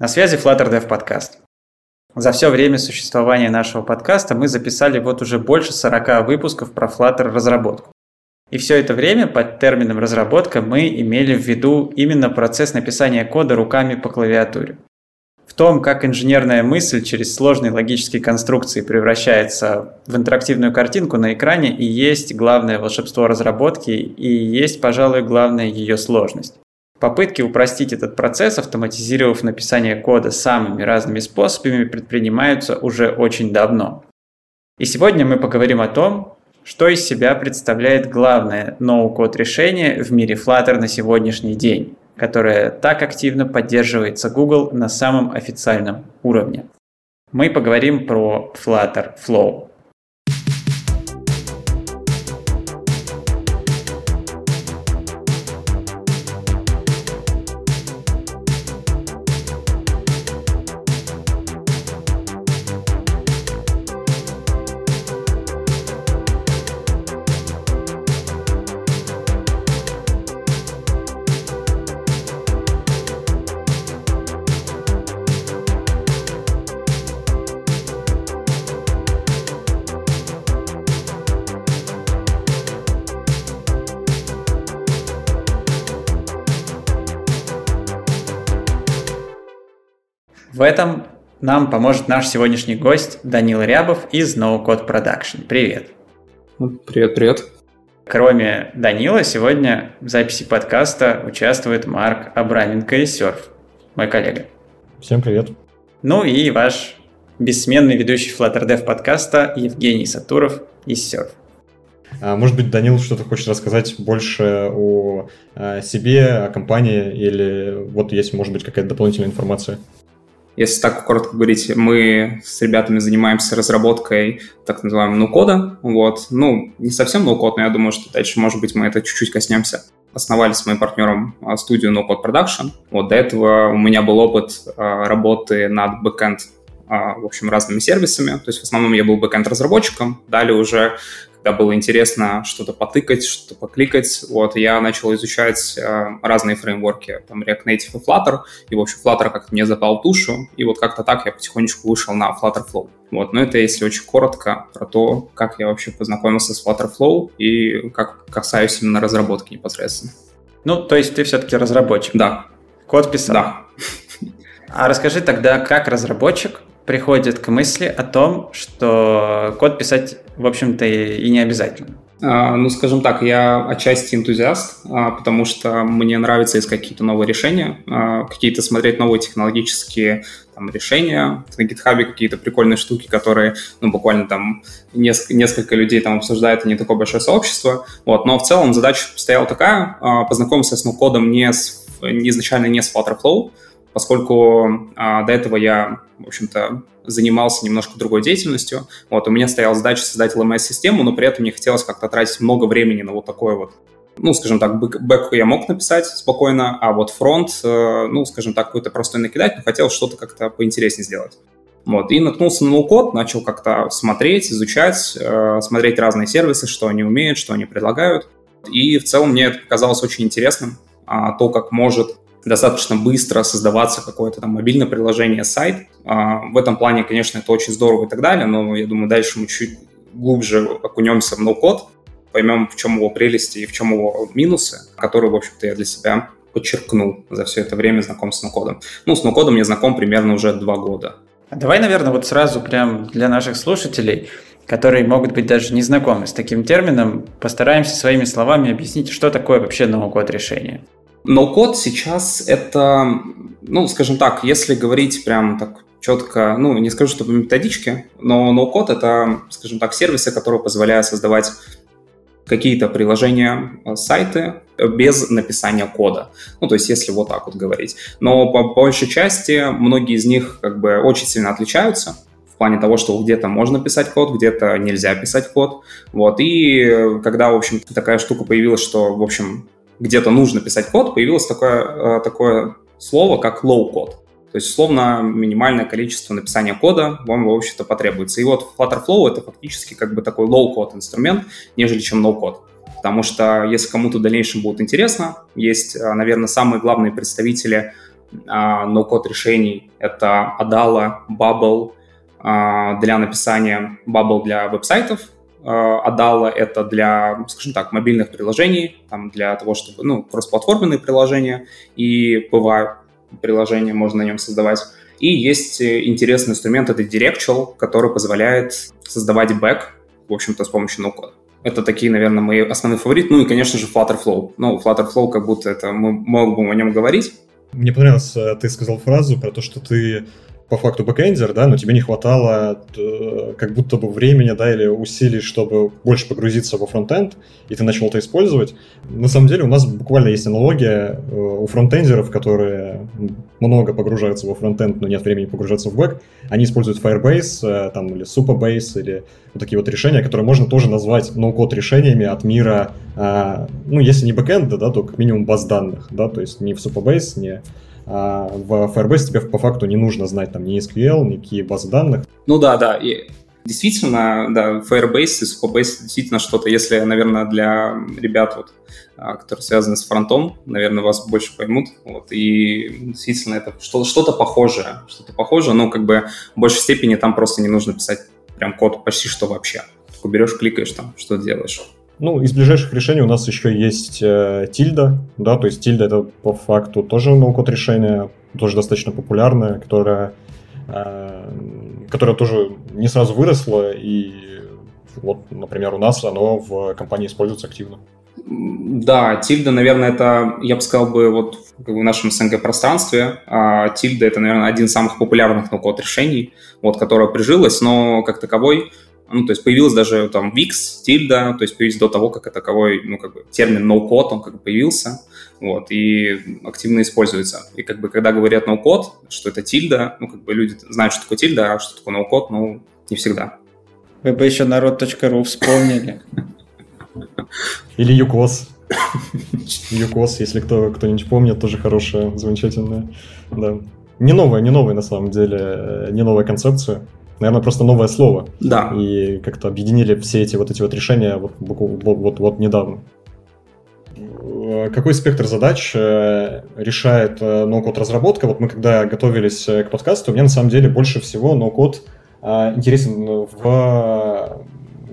На связи Flutter Dev подкаст. За все время существования нашего подкаста мы записали вот уже больше 40 выпусков про Flutter разработку. И все это время под термином разработка мы имели в виду именно процесс написания кода руками по клавиатуре. В том, как инженерная мысль через сложные логические конструкции превращается в интерактивную картинку на экране и есть главное волшебство разработки и есть, пожалуй, главная ее сложность. Попытки упростить этот процесс, автоматизировав написание кода самыми разными способами, предпринимаются уже очень давно. И сегодня мы поговорим о том, что из себя представляет главное ноу-код решение в мире Flutter на сегодняшний день, которое так активно поддерживается Google на самом официальном уровне. Мы поговорим про Flutter Flow. Этом нам поможет наш сегодняшний гость Данил Рябов из No Code Production. Привет. Ну, привет, привет. Кроме Данила, сегодня в записи подкаста участвует Марк Абраменко из Surf, мой коллега. Всем привет. Ну и ваш бессменный ведущий Flutter Dev подкаста Евгений Сатуров из Surf. А, может быть, Данил что-то хочет рассказать больше о а, себе, о компании, или вот есть, может быть, какая-то дополнительная информация? Если так коротко говорить, мы с ребятами занимаемся разработкой так называемого ноу-кода. Вот. Ну, не совсем ноу-код, но я думаю, что дальше, может быть, мы это чуть-чуть коснемся. Основали с моим партнером а, студию No Code Production. Вот до этого у меня был опыт а, работы над бэкэнд в общем, разными сервисами. То есть в основном я был бэкэнд-разработчиком. Далее уже когда было интересно что-то потыкать, что-то покликать, вот, я начал изучать э, разные фреймворки, там, React Native и Flutter, и, в общем, Flutter как-то мне запал душу, и вот как-то так я потихонечку вышел на Flutter Flow. Вот, но это если очень коротко про то, как я вообще познакомился с Flutter Flow и как касаюсь именно разработки непосредственно. Ну, то есть ты все-таки разработчик? Да. Код писал? Да. А расскажи тогда, как разработчик приходит к мысли о том, что код писать, в общем-то, и не обязательно? А, ну, скажем так, я отчасти энтузиаст, а, потому что мне нравится искать какие-то новые решения, а, какие-то смотреть новые технологические там, решения, на GitHub какие-то прикольные штуки, которые, ну, буквально там несколько, несколько людей там обсуждают, и не такое большое сообщество, вот, но в целом задача стояла такая, познакомиться с ноу-кодом не с, изначально не с Flutterflow, поскольку а, до этого я, в общем-то, занимался немножко другой деятельностью. Вот, у меня стояла задача создать LMS-систему, но при этом не хотелось как-то тратить много времени на вот такое вот ну, скажем так, бэк я мог написать спокойно, а вот фронт, э, ну, скажем так, какой-то простой накидать, но хотел что-то как-то поинтереснее сделать. Вот, и наткнулся на ноу-код, начал как-то смотреть, изучать, э, смотреть разные сервисы, что они умеют, что они предлагают. И в целом мне это показалось очень интересным, а, то, как может достаточно быстро создаваться какое-то там мобильное приложение, сайт. А, в этом плане, конечно, это очень здорово и так далее, но я думаю, дальше мы чуть глубже окунемся в ноу-код, поймем, в чем его прелести и в чем его минусы, которые, в общем-то, я для себя подчеркнул за все это время знакомства с ноу-кодом. Ну, с ноу-кодом я знаком примерно уже два года. Давай, наверное, вот сразу прям для наших слушателей, которые могут быть даже не знакомы с таким термином, постараемся своими словами объяснить, что такое вообще ноу-код решение. Ноу-код сейчас это, ну, скажем так, если говорить прям так четко, ну, не скажу, что по методичке, но ноу-код это, скажем так, сервисы, которые позволяют создавать какие-то приложения, э, сайты без написания кода. Ну, то есть, если вот так вот говорить. Но по большей части многие из них как бы очень сильно отличаются в плане того, что где-то можно писать код, где-то нельзя писать код. Вот. И когда, в общем, такая штука появилась, что, в общем, где-то нужно писать код, появилось такое, э, такое слово, как low-код. То есть, условно, минимальное количество написания кода вам, в общем-то, потребуется. И вот Flutterflow — это фактически как бы такой low-код инструмент, нежели чем no-код. Потому что, если кому-то в дальнейшем будет интересно, есть, э, наверное, самые главные представители ноу-код решений. Это Adala, Bubble для написания, Bubble для веб-сайтов, Adala — это для, скажем так, мобильных приложений, там для того, чтобы, ну, кросс-платформенные приложения, и PWA приложения можно на нем создавать. И есть интересный инструмент, это Directual, который позволяет создавать бэк, в общем-то, с помощью ноу-кода. Это такие, наверное, мои основные фавориты. Ну и, конечно же, FlutterFlow. Ну, FlutterFlow, как будто это мы можем о нем говорить. Мне понравилось, э, ты сказал фразу про то, что ты по факту бэкэндер, да, но тебе не хватало э, как будто бы времени, да, или усилий, чтобы больше погрузиться во фронтенд, и ты начал это использовать. На самом деле у нас буквально есть аналогия э, у фронтендеров, которые много погружаются во фронтенд, но нет времени погружаться в бэк. Они используют Firebase, э, там, или Supabase, или вот такие вот решения, которые можно тоже назвать ноу-код решениями от мира, ну, если не бэкэнда, да, то как минимум баз данных, да, то есть не в Supabase, не а в Firebase тебе по факту не нужно знать там ни SQL, никакие базы данных. Ну да, да. И действительно, да, Firebase и Supabase действительно что-то, если, наверное, для ребят, вот, а, которые связаны с фронтом, наверное, вас больше поймут. Вот, и действительно это что-то похожее, что-то похожее, но как бы в большей степени там просто не нужно писать прям код почти что вообще. Только берешь, кликаешь там, что делаешь. Ну, из ближайших решений у нас еще есть э, тильда, да, то есть тильда это по факту тоже ноу-код решение, тоже достаточно популярное, которое, э, которое тоже не сразу выросло, и вот, например, у нас оно в компании используется активно. Да, тильда, наверное, это, я бы сказал бы, вот в нашем СНГ-пространстве, а тильда это, наверное, один из самых популярных ноу-код решений, вот, которое прижилось, но как таковой ну, то есть появилась даже там VIX, тильда, то есть появились до того, как таковой, ну, как бы термин no-code, он как бы появился, вот, и активно используется. И как бы когда говорят no-code, что это тильда, ну, как бы люди знают, что такое тильда, а что такое no-code, ну, не всегда. Вы бы еще народ.ру вспомнили. Или ЮКОС. ЮКОС, если кто, кто-нибудь помнит, тоже хорошая, замечательная. Да. Не новая, не новая на самом деле, э, не новая концепция наверное, просто новое слово. Да. И как-то объединили все эти вот эти вот решения вот, вот, вот, вот недавно. Какой спектр задач э, решает э, ноу-код разработка? Вот мы когда готовились э, к подкасту, мне на самом деле больше всего ноу-код интересен в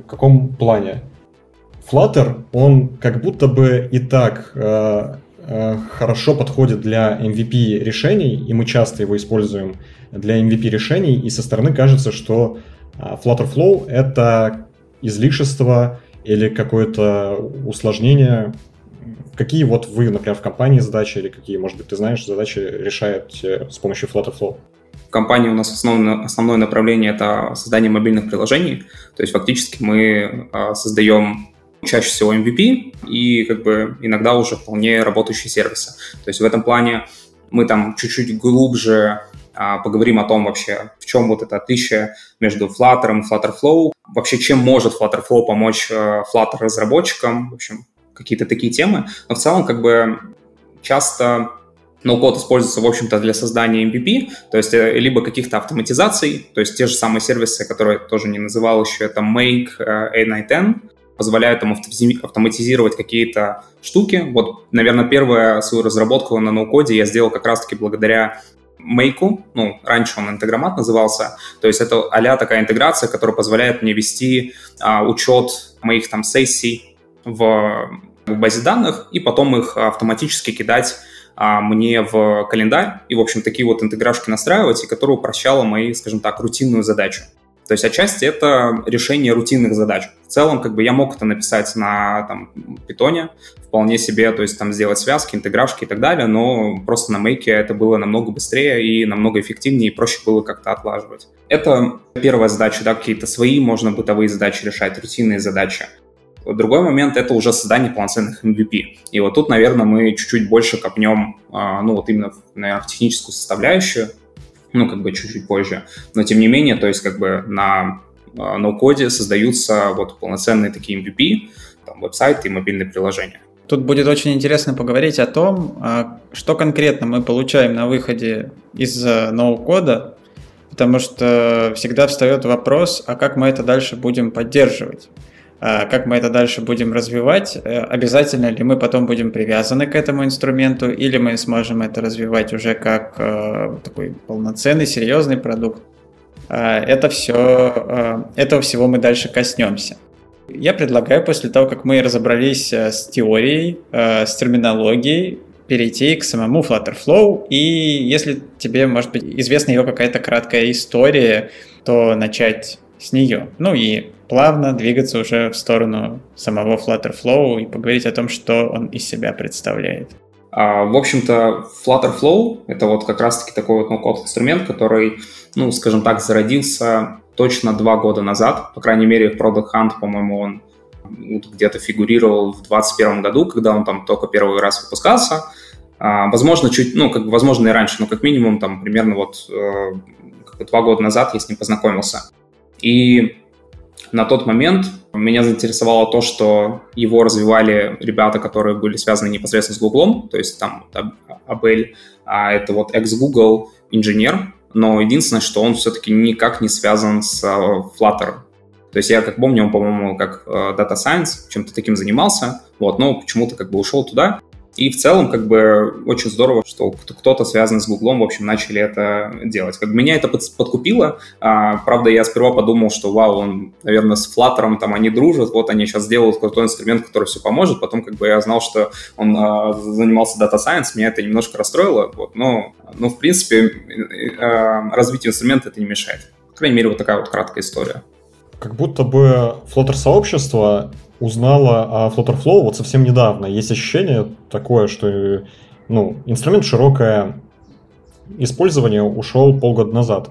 каком плане? Flutter, он как будто бы и так хорошо подходит для MVP решений, и мы часто его используем для MVP решений, и со стороны кажется, что а, Flutterflow — это излишество или какое-то усложнение. Какие вот вы, например, в компании задачи, или какие, может быть, ты знаешь, задачи решаете с помощью Flutterflow? В компании у нас основное, основное направление — это создание мобильных приложений. То есть фактически мы а, создаем чаще всего MVP и как бы иногда уже вполне работающие сервисы. То есть в этом плане мы там чуть-чуть глубже а, поговорим о том вообще, в чем вот это отличие между Flutter и Flutterflow, вообще чем может Flutterflow помочь э, Flutter разработчикам, в общем, какие-то такие темы. Но в целом как бы часто ноу-код используется, в общем-то, для создания MVP, то есть э, либо каких-то автоматизаций, то есть те же самые сервисы, которые тоже не называл еще, это Make, э, A910, позволяют там автоматизировать какие-то штуки. Вот, наверное, первую свою разработку на ноу-коде я сделал как раз-таки благодаря Мейку, ну, раньше он интеграмат назывался, то есть это а такая интеграция, которая позволяет мне вести а, учет моих там сессий в, в базе данных и потом их автоматически кидать а, мне в календарь и, в общем, такие вот интеграшки настраивать, и которая упрощала мои, скажем так, рутинную задачу. То есть отчасти это решение рутинных задач. В целом, как бы я мог это написать на там, питоне, вполне себе, то есть там сделать связки, интеграшки и так далее, но просто на мейке это было намного быстрее и намного эффективнее, и проще было как-то отлаживать. Это первая задача, да, какие-то свои можно бытовые задачи решать, рутинные задачи. Другой момент — это уже создание полноценных MVP. И вот тут, наверное, мы чуть-чуть больше копнем, а, ну вот именно, наверное, в техническую составляющую, ну, как бы чуть-чуть позже. Но тем не менее, то есть как бы на а, ноу-коде создаются вот полноценные такие MVP, там, веб-сайты и мобильные приложения. Тут будет очень интересно поговорить о том, а, что конкретно мы получаем на выходе из а, ноу-кода, потому что всегда встает вопрос, а как мы это дальше будем поддерживать. А, как мы это дальше будем развивать, э, обязательно ли мы потом будем привязаны к этому инструменту, или мы сможем это развивать уже как э, такой полноценный, серьезный продукт. А, это все, этого всего мы дальше коснемся. Я предлагаю после того, как мы разобрались с теорией, с терминологией, перейти к самому Flutterflow, и если тебе, может быть, известна ее какая-то краткая история, то начать с нее. Ну и плавно двигаться уже в сторону самого Flutterflow и поговорить о том, что он из себя представляет. А, в общем-то, Flutterflow — это вот как раз-таки такой вот no инструмент, который, ну, скажем так, зародился точно два года назад. По крайней мере, в Product Hunt, по-моему, он где-то фигурировал в 2021 году, когда он там только первый раз выпускался. А, возможно, чуть, ну, как бы, возможно, и раньше, но как минимум там примерно вот э, два года назад я с ним познакомился. И на тот момент меня заинтересовало то, что его развивали ребята, которые были связаны непосредственно с Google, то есть там Абель, а это вот ex-Google инженер, но единственное, что он все-таки никак не связан с э, Flutter. То есть я как помню, он, по-моему, как э, Data Science чем-то таким занимался, вот, но почему-то как бы ушел туда. И в целом, как бы, очень здорово, что кто-то связан с Гуглом, в общем, начали это делать. Как бы меня это подкупило. А, правда, я сперва подумал, что, вау, он, наверное, с Flutter там они дружат, вот они сейчас делают крутой инструмент, который все поможет. Потом, как бы, я знал, что он а, занимался Data Science, меня это немножко расстроило, вот, но, но в принципе, а, развитию инструмента это не мешает. По крайней мере, вот такая вот краткая история. Как будто бы Flutter-сообщество узнала о Flutterflow вот совсем недавно. Есть ощущение такое, что ну, инструмент широкое использование ушел полгода назад.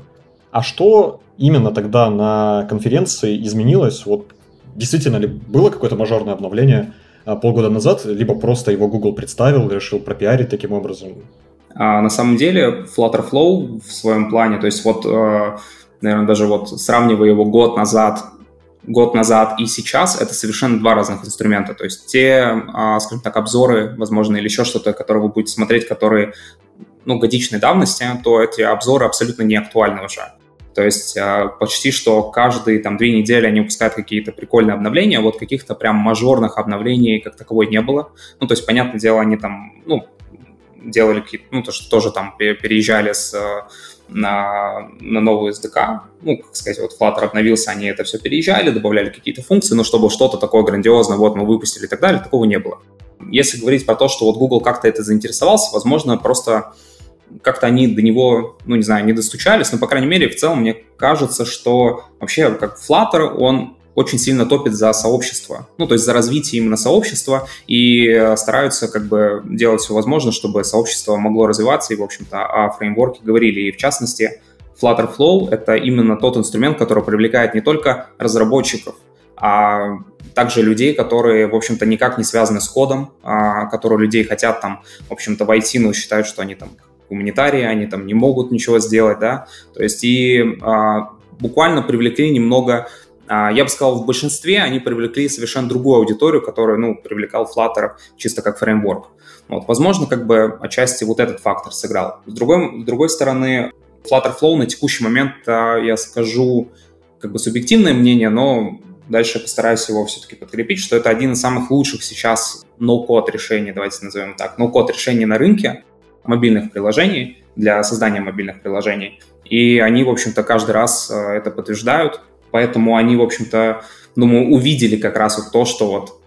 А что именно тогда на конференции изменилось? Вот действительно ли было какое-то мажорное обновление а, полгода назад, либо просто его Google представил, решил пропиарить таким образом? А, на самом деле Flutterflow в своем плане, то есть вот, э, наверное, даже вот сравнивая его год назад год назад и сейчас это совершенно два разных инструмента. То есть те, а, скажем так, обзоры, возможно, или еще что-то, которые вы будете смотреть, которые ну, годичной давности, то эти обзоры абсолютно не актуальны уже. То есть а, почти что каждые там две недели они выпускают какие-то прикольные обновления, вот каких-то прям мажорных обновлений как таковой не было. Ну, то есть, понятное дело, они там, ну, делали какие-то, ну, то, что тоже там переезжали с на, на новую SDK. Ну, как сказать, вот Flutter обновился, они это все переезжали, добавляли какие-то функции, но чтобы что-то такое грандиозное, вот мы выпустили и так далее, такого не было. Если говорить про то, что вот Google как-то это заинтересовался, возможно, просто как-то они до него, ну, не знаю, не достучались, но, по крайней мере, в целом мне кажется, что вообще как Flutter, он очень сильно топит за сообщество, ну, то есть за развитие именно сообщества и э, стараются как бы делать все возможное, чтобы сообщество могло развиваться. И, в общем-то, о фреймворке говорили. И в частности, Flutter Flow — это именно тот инструмент, который привлекает не только разработчиков, а также людей, которые, в общем-то, никак не связаны с кодом, а, которые людей хотят там, в общем-то, войти, но считают, что они там гуманитарии, они там не могут ничего сделать, да, то есть и а, буквально привлекли немного я бы сказал, в большинстве они привлекли совершенно другую аудиторию, которую, ну, привлекал Flutter чисто как фреймворк. Вот, возможно, как бы отчасти вот этот фактор сыграл. С другой, с другой стороны, Flutter Flow на текущий момент, а, я скажу, как бы субъективное мнение, но дальше я постараюсь его все-таки подкрепить, что это один из самых лучших сейчас no-code решений, давайте назовем так, no-code решений на рынке мобильных приложений, для создания мобильных приложений. И они, в общем-то, каждый раз а, это подтверждают. Поэтому они, в общем-то, думаю, увидели как раз вот то, что вот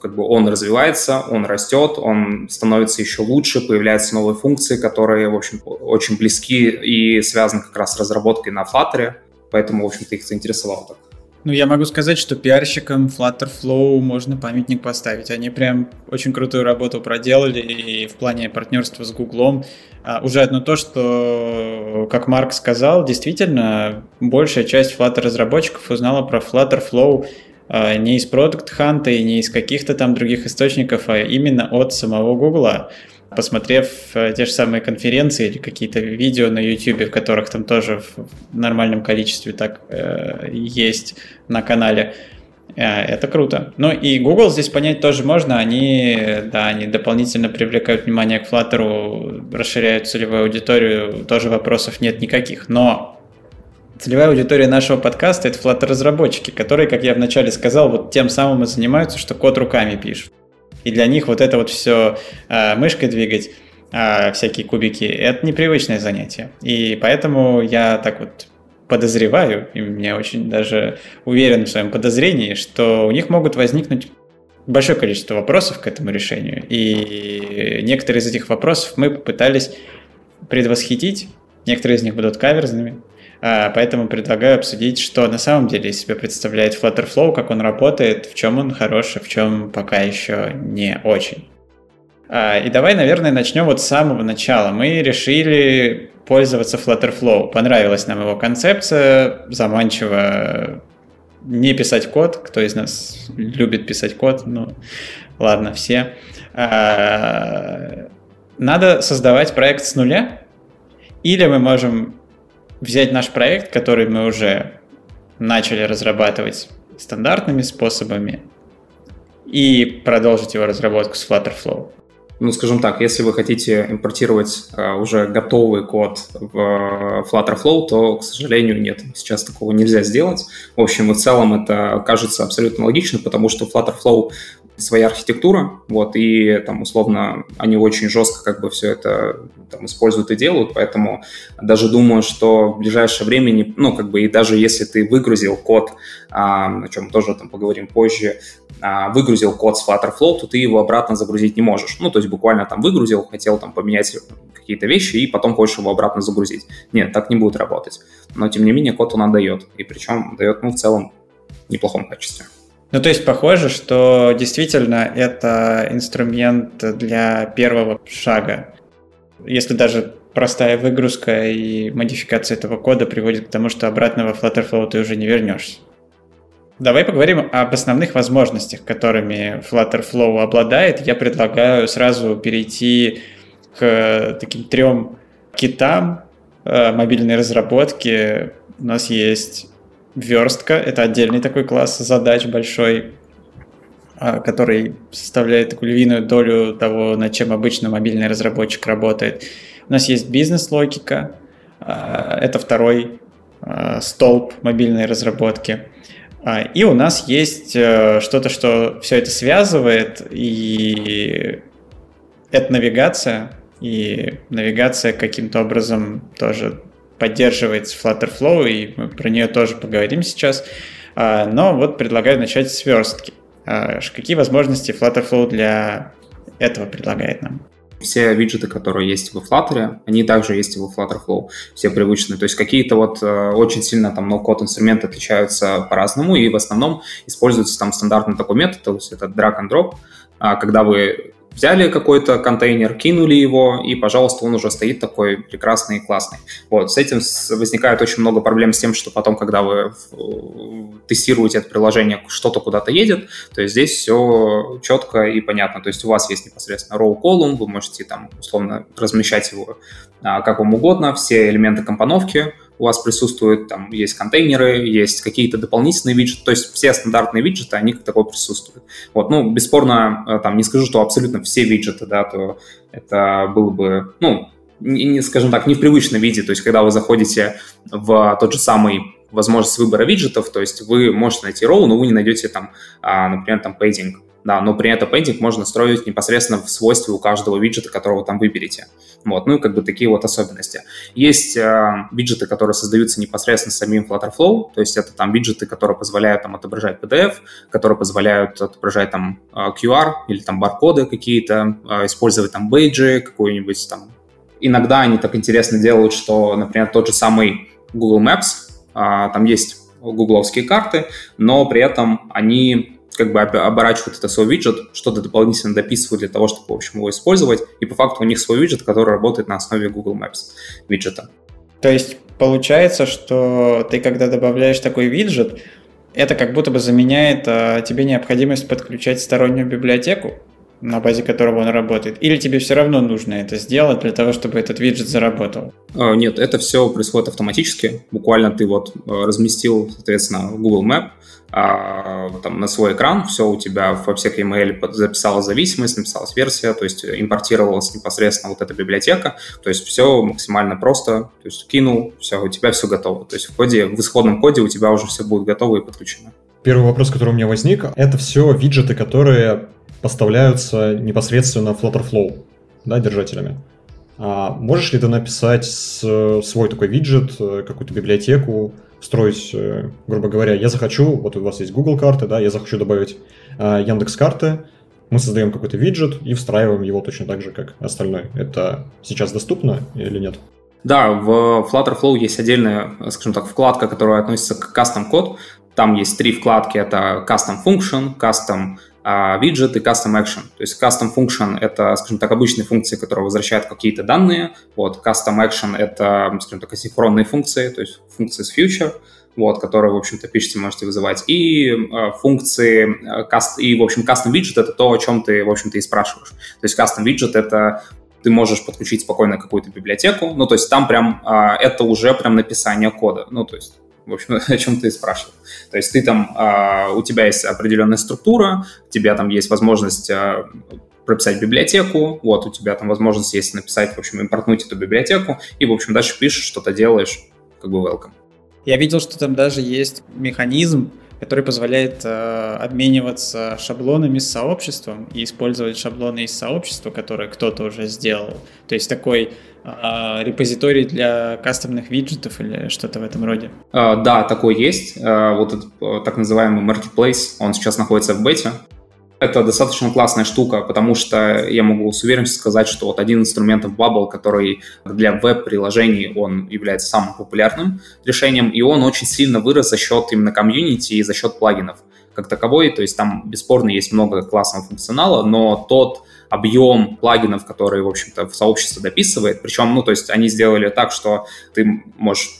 как бы он развивается, он растет, он становится еще лучше, появляются новые функции, которые, в общем, очень близки и связаны как раз с разработкой на Flutter, поэтому, в общем-то, их заинтересовало так. Ну, я могу сказать, что пиарщикам Flutterflow можно памятник поставить. Они прям очень крутую работу проделали и в плане партнерства с Гуглом. А, уже одно то, что, как Марк сказал, действительно, большая часть Flutter разработчиков узнала про Flutterflow а, не из Product Hunt и не из каких-то там других источников, а именно от самого Гугла посмотрев э, те же самые конференции или какие-то видео на YouTube, в которых там тоже в нормальном количестве так э, есть на канале, э, это круто. Ну и Google здесь понять тоже можно. Они, да, они дополнительно привлекают внимание к Flutter, расширяют целевую аудиторию, тоже вопросов нет никаких. Но Целевая аудитория нашего подкаста – это Flutter-разработчики, которые, как я вначале сказал, вот тем самым и занимаются, что код руками пишут. И для них вот это вот все э, мышкой двигать, э, всякие кубики – это непривычное занятие. И поэтому я так вот подозреваю, и мне очень даже уверен в своем подозрении, что у них могут возникнуть большое количество вопросов к этому решению. И некоторые из этих вопросов мы попытались предвосхитить. Некоторые из них будут каверзными, поэтому предлагаю обсудить, что на самом деле из себя представляет Flutterflow, как он работает, в чем он хороший, в чем пока еще не очень. А, и давай, наверное, начнем вот с самого начала. Мы решили пользоваться Flutterflow. Понравилась нам его концепция, заманчиво не писать код. Кто из нас любит писать код? Ну, ладно, все. А, надо создавать проект с нуля, или мы можем взять наш проект, который мы уже начали разрабатывать стандартными способами, и продолжить его разработку с Flutterflow. Ну, скажем так, если вы хотите импортировать uh, уже готовый код в Flutterflow, то, к сожалению, нет. Сейчас такого нельзя сделать. В общем и целом это кажется абсолютно логично, потому что Flutterflow своя архитектура, вот, и там, условно, они очень жестко как бы все это там, используют и делают, поэтому даже думаю, что в ближайшее время, ну, как бы, и даже если ты выгрузил код, а, о чем тоже там поговорим позже, а, выгрузил код с Flutterflow, то ты его обратно загрузить не можешь. Ну, то есть буквально там выгрузил, хотел там поменять какие-то вещи, и потом хочешь его обратно загрузить. Нет, так не будет работать. Но, тем не менее, код он отдает, и причем дает, ну, в целом, в неплохом качестве. Ну, то есть похоже, что действительно это инструмент для первого шага. Если даже простая выгрузка и модификация этого кода приводит к тому, что обратно во Flutterflow ты уже не вернешься. Давай поговорим об основных возможностях, которыми Flutterflow обладает. Я предлагаю сразу перейти к таким трем китам э, мобильной разработки. У нас есть верстка — это отдельный такой класс задач большой, а, который составляет такую львиную долю того, над чем обычно мобильный разработчик работает. У нас есть бизнес-логика, а, это второй а, столб мобильной разработки. И у нас есть э, что-то, что все это связывает, и это навигация, и навигация каким-то образом тоже поддерживается Flutterflow, и мы про нее тоже поговорим сейчас. А, но вот предлагаю начать с верстки. А, какие возможности Flutterflow для этого предлагает нам? Все виджеты, которые есть в Flutter, они также есть и в Flutterflow, все привычные. То есть какие-то вот э, очень сильно там no-code инструменты отличаются по-разному, и в основном используется там стандартный такой метод, то есть это drag and drop, а, когда вы взяли какой-то контейнер, кинули его, и, пожалуйста, он уже стоит такой прекрасный и классный. Вот, с этим возникает очень много проблем с тем, что потом, когда вы тестируете это приложение, что-то куда-то едет, то есть здесь все четко и понятно. То есть у вас есть непосредственно row column, вы можете там условно размещать его а, как вам угодно, все элементы компоновки, у вас присутствуют, там есть контейнеры, есть какие-то дополнительные виджеты, то есть все стандартные виджеты, они как такое присутствуют. Вот, ну, бесспорно, э, там, не скажу, что абсолютно все виджеты, да, то это было бы, ну, не, скажем так, не в привычном виде, то есть когда вы заходите в тот же самый возможность выбора виджетов, то есть вы можете найти роу, но вы не найдете там, а, например, там пейдинг да, но при этом пейнтинг можно строить непосредственно в свойстве у каждого виджета, которого там выберете. Вот, ну и как бы такие вот особенности. Есть э, виджеты, которые создаются непосредственно самим Flutterflow, то есть это там виджеты, которые позволяют там отображать PDF, которые позволяют отображать там э, QR или там баркоды какие-то, э, использовать там бейджи, какой-нибудь там. Иногда они так интересно делают, что, например, тот же самый Google Maps, э, там есть гугловские карты, но при этом они как бы оборачивают это свой виджет, что-то дополнительно дописывают для того, чтобы, в общем, его использовать. И по факту у них свой виджет, который работает на основе Google Maps виджета. То есть получается, что ты, когда добавляешь такой виджет, это как будто бы заменяет а, тебе необходимость подключать стороннюю библиотеку? На базе которого он работает? Или тебе все равно нужно это сделать для того, чтобы этот виджет заработал? А, нет, это все происходит автоматически. Буквально ты вот э, разместил, соответственно, Google Map, а, там, на свой экран, все у тебя в email записала зависимость, написалась версия, то есть импортировалась непосредственно вот эта библиотека, то есть все максимально просто, то есть кинул, все, у тебя все готово. То есть в коде, в исходном коде у тебя уже все будет готово и подключено. Первый вопрос, который у меня возник, это все виджеты, которые поставляются непосредственно Flutterflow, да, держателями. А можешь ли ты написать свой такой виджет, э, какую-то библиотеку, строить, э, грубо говоря, я захочу, вот у вас есть Google карты, да, я захочу добавить э, Яндекс карты, мы создаем какой-то виджет и встраиваем его точно так же, как остальной. Это сейчас доступно или нет? Да, в Flutterflow есть отдельная, скажем так, вкладка, которая относится к custom код. Там есть три вкладки, это Custom Function, Custom а, виджет и Custom Action. То есть Custom Function — это, скажем так, обычные функции, которые возвращают какие-то данные. Вот, Custom Action — это, скажем так, асинхронные функции, то есть функции с future, вот, которые, в общем-то, пишете, можете вызывать. И э, функции, э, и, в общем, Custom Widget — это то, о чем ты, в общем-то, и спрашиваешь. То есть Custom Widget — это ты можешь подключить спокойно какую-то библиотеку, ну, то есть там прям, э, это уже прям написание кода, ну, то есть в общем, о чем ты спрашивал. То есть ты там, э, у тебя есть определенная структура, у тебя там есть возможность э, прописать библиотеку, вот, у тебя там возможность есть написать, в общем, импортнуть эту библиотеку, и, в общем, дальше пишешь, что-то делаешь, как бы welcome. Я видел, что там даже есть механизм, который позволяет э, обмениваться шаблонами с сообществом и использовать шаблоны из сообщества, которые кто-то уже сделал. То есть такой э, репозиторий для кастомных виджетов или что-то в этом роде. Uh, да, такой есть. Uh, вот этот uh, так называемый marketplace, он сейчас находится в бете. Это достаточно классная штука, потому что я могу с уверенностью сказать, что вот один из инструментов Bubble, который для веб-приложений, он является самым популярным решением, и он очень сильно вырос за счет именно комьюнити и за счет плагинов как таковой. То есть там бесспорно есть много классного функционала, но тот объем плагинов, которые, в общем-то, в сообщество дописывает, причем, ну, то есть они сделали так, что ты можешь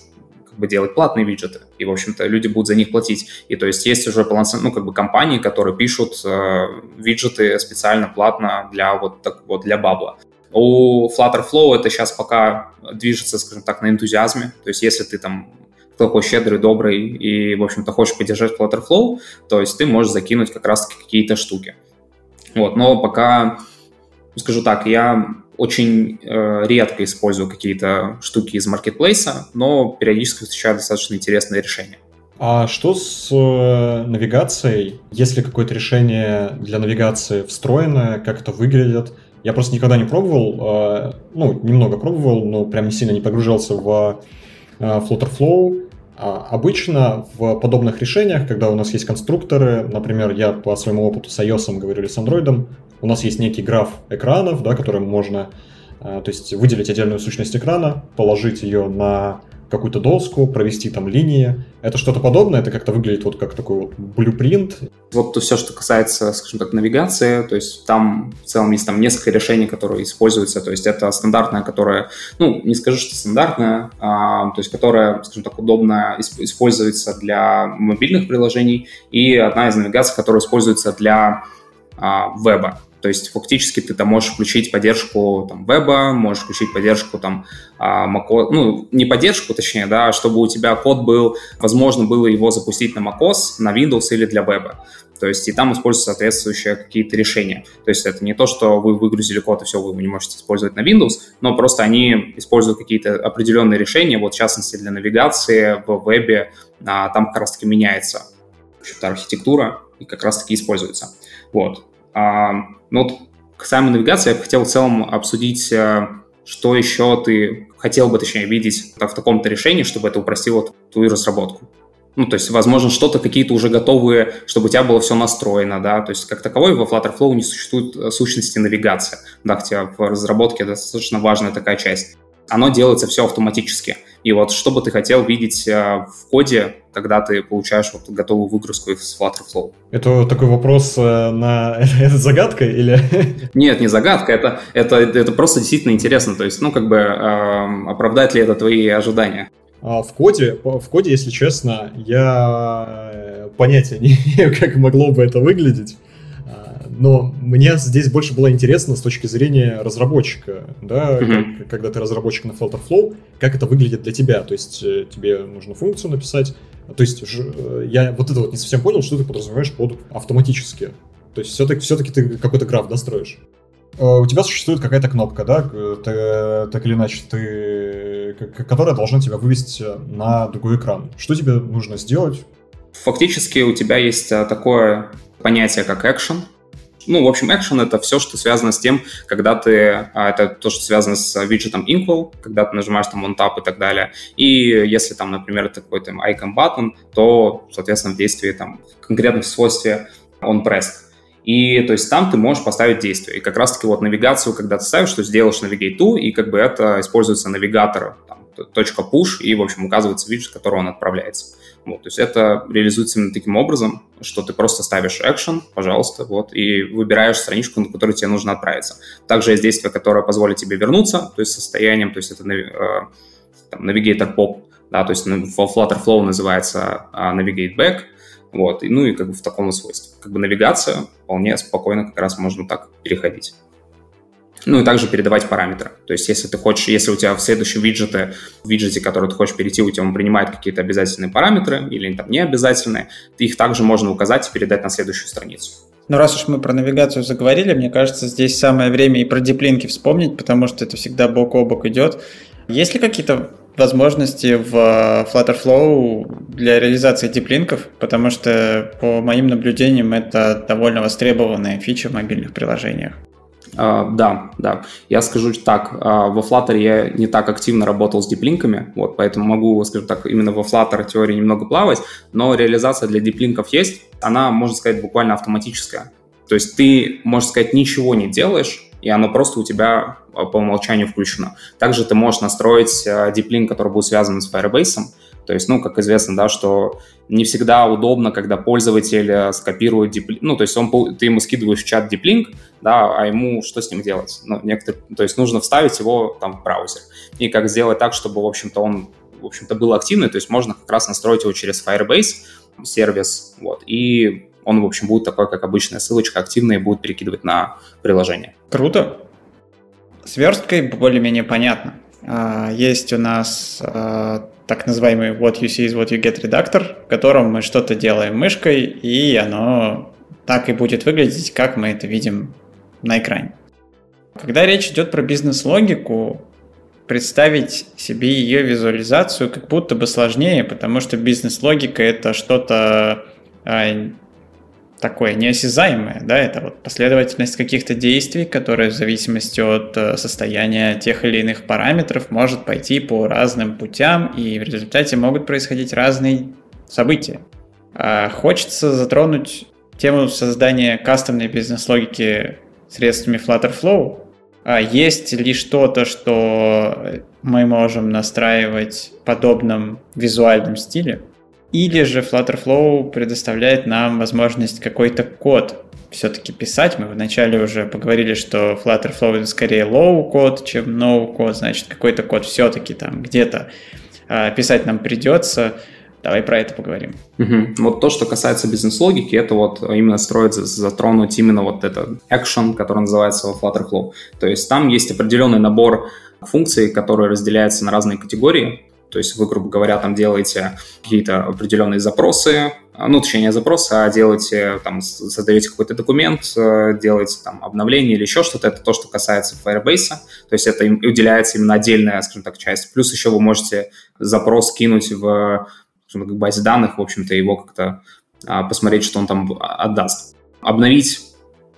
бы делать платные виджеты, и, в общем-то, люди будут за них платить. И то есть есть уже полноценные, ну, как бы компании, которые пишут э, виджеты специально платно для вот, так, вот для бабла. У Flutterflow это сейчас пока движется, скажем так, на энтузиазме. То есть если ты там такой щедрый, добрый и, в общем-то, хочешь поддержать Flutterflow, то есть ты можешь закинуть как раз-таки какие-то штуки. Вот, но пока, скажу так, я очень э, редко использую какие-то штуки из маркетплейса, но периодически встречаю достаточно интересные решения. А что с э, навигацией? Есть ли какое-то решение для навигации встроенное? Как это выглядит? Я просто никогда не пробовал, э, ну, немного пробовал, но прям не сильно не погружался в э, Flutterflow. А обычно в подобных решениях, когда у нас есть конструкторы, например, я по своему опыту с iOS говорю или с Android, у нас есть некий граф экранов, да, которым можно э, то есть выделить отдельную сущность экрана, положить ее на какую-то доску, провести там линии. Это что-то подобное? Это как-то выглядит вот как такой вот блюпринт? Вот то все, что касается, скажем так, навигации, то есть там в целом есть там несколько решений, которые используются, то есть это стандартная, которая, ну, не скажу, что стандартная, а, то есть которая, скажем так, удобно используется для мобильных приложений, и одна из навигаций, которая используется для а, веба. То есть фактически ты там можешь включить поддержку там, веба, можешь включить поддержку там а, macOS, ну, не поддержку, точнее, да, чтобы у тебя код был, возможно было его запустить на macOS, на Windows или для веба. То есть и там используются соответствующие какие-то решения. То есть это не то, что вы выгрузили код и все, вы не можете использовать на Windows, но просто они используют какие-то определенные решения, вот в частности для навигации в вебе, а, там как раз-таки меняется архитектура и как раз-таки используется. Вот. А, ну вот к самой навигации я бы хотел в целом обсудить, э, что еще ты хотел бы, точнее, видеть в таком-то решении, чтобы это упростило твою разработку. Ну, то есть, возможно, что-то какие-то уже готовые, чтобы у тебя было все настроено, да, то есть, как таковой во Flutterflow не существует э, сущности навигации, да, хотя в разработке достаточно важная такая часть оно делается все автоматически. И вот что бы ты хотел видеть э, в коде, когда ты получаешь вот готовую выгрузку из Flutterflow? Это такой вопрос э, на... Это загадка или... Нет, не загадка, это, это, это просто действительно интересно. То есть, ну, как бы, э, оправдает ли это твои ожидания? А в коде, в коде, если честно, я понятия не имею, как могло бы это выглядеть. Но мне здесь больше было интересно с точки зрения разработчика, да, mm-hmm. как, когда ты разработчик на Flutterflow, как это выглядит для тебя, то есть э, тебе нужно функцию написать, то есть э, я вот это вот не совсем понял, что ты подразумеваешь под автоматически, то есть все-таки, все-таки ты какой-то граф достроишь. Э, у тебя существует какая-то кнопка, да, ты, так или иначе, ты, которая должна тебя вывести на другой экран. Что тебе нужно сделать? Фактически у тебя есть такое понятие, как action. Ну, в общем, action — это все, что связано с тем, когда ты... А, это то, что связано с виджетом equal, когда ты нажимаешь там on tap и так далее. И если там, например, это какой-то icon button, то, соответственно, в действии там в конкретном свойстве on pressed. И то есть там ты можешь поставить действие. И как раз-таки вот навигацию, когда ты ставишь, что сделаешь navigate to, и как бы это используется навигатор, там, точка push, и, в общем, указывается виджет, который он отправляется. Вот, то есть это реализуется именно таким образом, что ты просто ставишь action, пожалуйста, вот, и выбираешь страничку, на которую тебе нужно отправиться. Также есть действие, которое позволит тебе вернуться, то есть состоянием, то есть это э, там, Navigator Pop, да, то есть Flutter Flow называется э, Navigate Back, вот, и, ну и как бы в таком свойстве. Как бы навигация вполне спокойно как раз можно так переходить. Ну и также передавать параметры. То есть если ты хочешь, если у тебя в следующем виджете, в виджете, который ты хочешь перейти, у тебя он принимает какие-то обязательные параметры или там не обязательные, их также можно указать и передать на следующую страницу. Ну, раз уж мы про навигацию заговорили, мне кажется, здесь самое время и про диплинки вспомнить, потому что это всегда бок о бок идет. Есть ли какие-то возможности в Flutterflow для реализации диплинков? Потому что, по моим наблюдениям, это довольно востребованная фича в мобильных приложениях. Uh, да, да. Я скажу так, uh, во Flutter я не так активно работал с диплинками, вот, поэтому могу, скажем так, именно во Flutter теории немного плавать, но реализация для диплинков есть, она, можно сказать, буквально автоматическая. То есть ты, можно сказать, ничего не делаешь, и оно просто у тебя а, по умолчанию включено. Также ты можешь настроить диплинк, который будет связан с Firebase, то есть, ну, как известно, да, что не всегда удобно, когда пользователь э, скопирует диплинк, ну, то есть он, ты ему скидываешь в чат диплинк, да, а ему что с ним делать? Ну, некоторые, то есть нужно вставить его там в браузер. И как сделать так, чтобы, в общем-то, он, в общем-то, был активный, то есть можно как раз настроить его через Firebase сервис, вот, и он, в общем, будет такой, как обычная ссылочка, активная, и будет перекидывать на приложение. Круто. С версткой более-менее понятно. А, есть у нас а, так называемый what you see is what you get редактор, в котором мы что-то делаем мышкой, и оно так и будет выглядеть, как мы это видим на экране. Когда речь идет про бизнес-логику, представить себе ее визуализацию как будто бы сложнее, потому что бизнес-логика это что-то а, такое неосязаемое, да, это вот последовательность каких-то действий, которая в зависимости от э, состояния тех или иных параметров может пойти по разным путям, и в результате могут происходить разные события. А хочется затронуть тему создания кастомной бизнес-логики средствами Flutterflow. А есть ли что-то, что мы можем настраивать в подобном визуальном стиле? Или же Flutterflow предоставляет нам возможность какой-то код все-таки писать. Мы вначале уже поговорили, что Flutterflow это скорее low код, чем no код, значит какой-то код все-таки там где-то э, писать нам придется. Давай про это поговорим. Угу. Вот то, что касается бизнес-логики, это вот именно строить, затронуть именно вот этот action, который называется во Flutterflow. То есть там есть определенный набор функций, которые разделяются на разные категории. То есть вы, грубо говоря, там делаете какие-то определенные запросы, а, ну, точнее, не запросы, а делаете, там, создаете какой-то документ, э, делаете там обновление или еще что-то. Это то, что касается Firebase. То есть это уделяется именно отдельная, скажем так, часть. Плюс еще вы можете запрос кинуть в базе данных, в общем-то, его как-то а, посмотреть, что он там отдаст. Обновить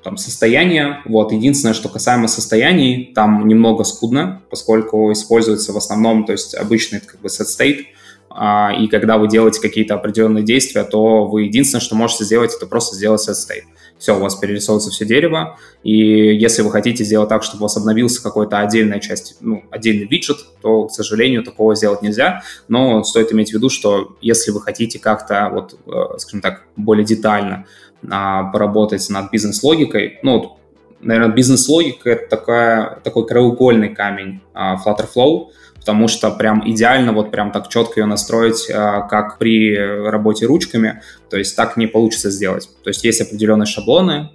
там состояние. Вот. Единственное, что касаемо состояний, там немного скудно, поскольку используется в основном, то есть обычный как бы set state, а, и когда вы делаете какие-то определенные действия, то вы единственное, что можете сделать, это просто сделать set state. Все, у вас перерисовывается все дерево, и если вы хотите сделать так, чтобы у вас обновился какой-то отдельная часть, ну, отдельный виджет, то, к сожалению, такого сделать нельзя, но стоит иметь в виду, что если вы хотите как-то, вот, э, скажем так, более детально а, поработать над бизнес-логикой. Ну, вот, наверное, бизнес-логика — это такая, такой краеугольный камень а, Flutterflow, потому что прям идеально вот прям так четко ее настроить, а, как при работе ручками, то есть так не получится сделать. То есть есть определенные шаблоны,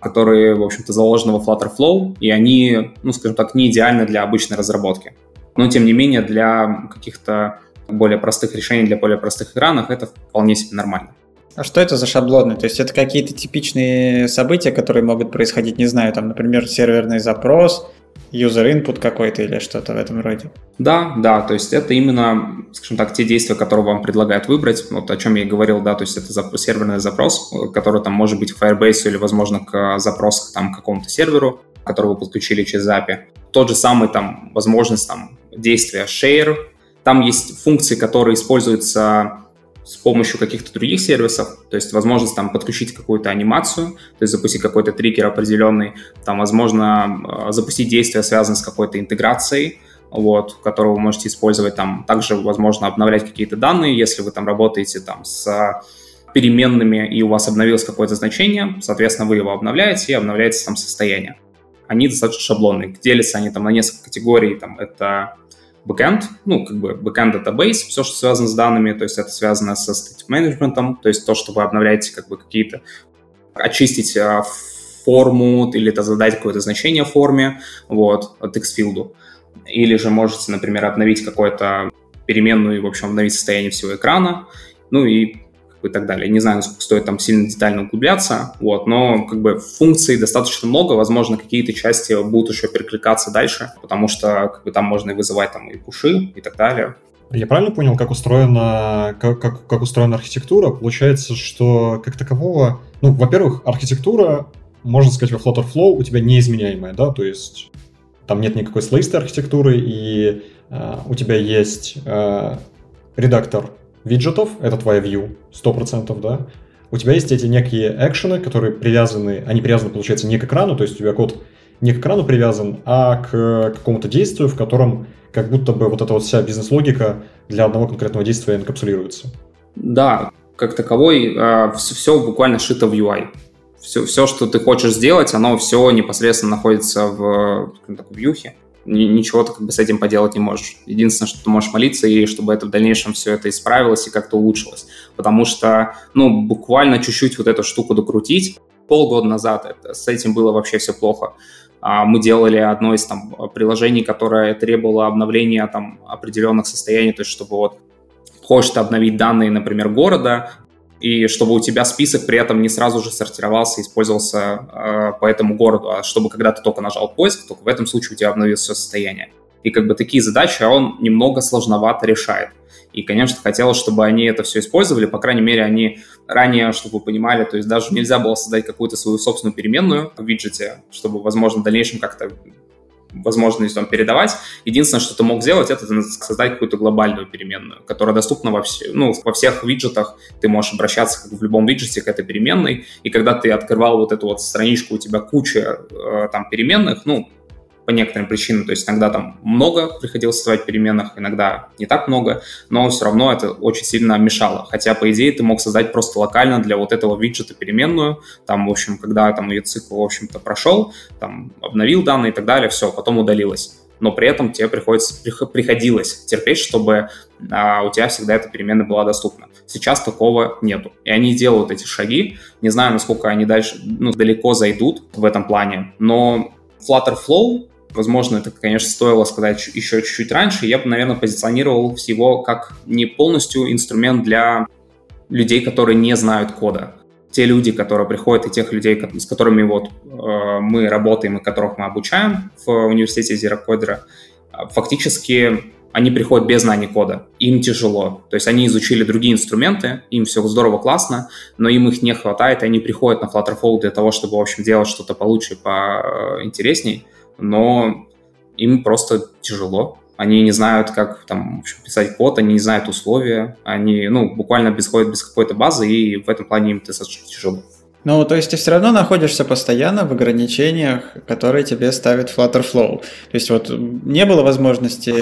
которые, в общем-то, заложены во Flutterflow, и они, ну, скажем так, не идеальны для обычной разработки. Но, тем не менее, для каких-то более простых решений, для более простых экранов это вполне себе нормально. А что это за шаблоны? То есть это какие-то типичные события, которые могут происходить, не знаю, там, например, серверный запрос, input какой-то или что-то в этом роде? Да, да, то есть это именно, скажем так, те действия, которые вам предлагают выбрать, вот о чем я и говорил, да, то есть это серверный запрос, который там может быть к Firebase или, возможно, к запрос к там какому-то серверу, который вы подключили через API. Тот же самый там возможность там действия share, там есть функции, которые используются с помощью каких-то других сервисов, то есть возможность там подключить какую-то анимацию, то есть запустить какой-то триггер определенный, там возможно э, запустить действие, связанное с какой-то интеграцией, вот, которую вы можете использовать там. Также возможно обновлять какие-то данные, если вы там работаете там с переменными и у вас обновилось какое-то значение, соответственно, вы его обновляете и обновляете там состояние. Они достаточно шаблонные. Делятся они там на несколько категорий. Там это backend, ну, как бы backend database, все, что связано с данными, то есть это связано со state management, то есть то, что вы обновляете как бы какие-то, очистить а, форму или это задать какое-то значение форме, вот, от xfield. Или же можете, например, обновить какую-то переменную и, в общем, обновить состояние всего экрана, ну и и так далее. Не знаю, насколько стоит там сильно детально углубляться, вот, но как бы функций достаточно много, возможно, какие-то части будут еще перекликаться дальше, потому что как бы там можно и вызывать там и пуши и так далее. Я правильно понял, как устроена, как, как, как устроена архитектура? Получается, что как такового, ну, во-первых, архитектура, можно сказать, во Flutterflow у тебя неизменяемая, да, то есть там нет никакой слоистой архитектуры, и э, у тебя есть э, редактор виджетов, это твоя view, 100%, да, у тебя есть эти некие экшены, которые привязаны, они привязаны, получается, не к экрану, то есть у тебя код не к экрану привязан, а к какому-то действию, в котором как будто бы вот эта вот вся бизнес-логика для одного конкретного действия энкапсулируется. Да, как таковой, э, все, буквально шито в UI. Все, все, что ты хочешь сделать, оно все непосредственно находится в, в вьюхе ничего ты как бы с этим поделать не можешь. Единственное, что ты можешь молиться, и чтобы это в дальнейшем все это исправилось и как-то улучшилось. Потому что, ну, буквально чуть-чуть вот эту штуку докрутить, полгода назад это, с этим было вообще все плохо. А, мы делали одно из там приложений, которое требовало обновления там определенных состояний, то есть чтобы вот хочешь обновить данные, например, города, и чтобы у тебя список при этом не сразу же сортировался использовался э, по этому городу, а чтобы когда ты только нажал поиск, только в этом случае у тебя обновилось все состояние. И как бы такие задачи он немного сложновато решает. И, конечно, хотелось, чтобы они это все использовали, по крайней мере, они ранее, чтобы вы понимали, то есть даже нельзя было создать какую-то свою собственную переменную в виджете, чтобы, возможно, в дальнейшем как-то возможность там передавать. Единственное, что ты мог сделать, это создать какую-то глобальную переменную, которая доступна во, все, ну, во всех виджетах. Ты можешь обращаться как в любом виджете к этой переменной. И когда ты открывал вот эту вот страничку, у тебя куча э, там переменных, ну, по некоторым причинам. То есть иногда там много приходилось создавать переменных, иногда не так много, но все равно это очень сильно мешало. Хотя, по идее, ты мог создать просто локально для вот этого виджета переменную. Там, в общем, когда там ее цикл, в общем-то, прошел, там обновил данные и так далее, все, потом удалилось. Но при этом тебе приходится, приходилось терпеть, чтобы а, у тебя всегда эта переменная была доступна. Сейчас такого нету. И они делают эти шаги. Не знаю, насколько они дальше, ну, далеко зайдут в этом плане, но Flutter Flow Возможно, это, конечно, стоило сказать еще чуть-чуть раньше. Я бы, наверное, позиционировал всего как не полностью инструмент для людей, которые не знают кода. Те люди, которые приходят, и тех людей, с которыми вот э, мы работаем и которых мы обучаем в университете Zero Coder, фактически они приходят без знаний кода, им тяжело. То есть они изучили другие инструменты, им все здорово, классно, но им их не хватает, и они приходят на Flutterflow для того, чтобы, в общем, делать что-то получше, поинтересней но им просто тяжело. Они не знают, как там общем, писать код, они не знают условия, они ну, буквально бесходят без какой-то базы, и в этом плане им достаточно тяжело. Ну, то есть ты все равно находишься постоянно в ограничениях, которые тебе ставит Flutterflow. То есть вот не было возможности,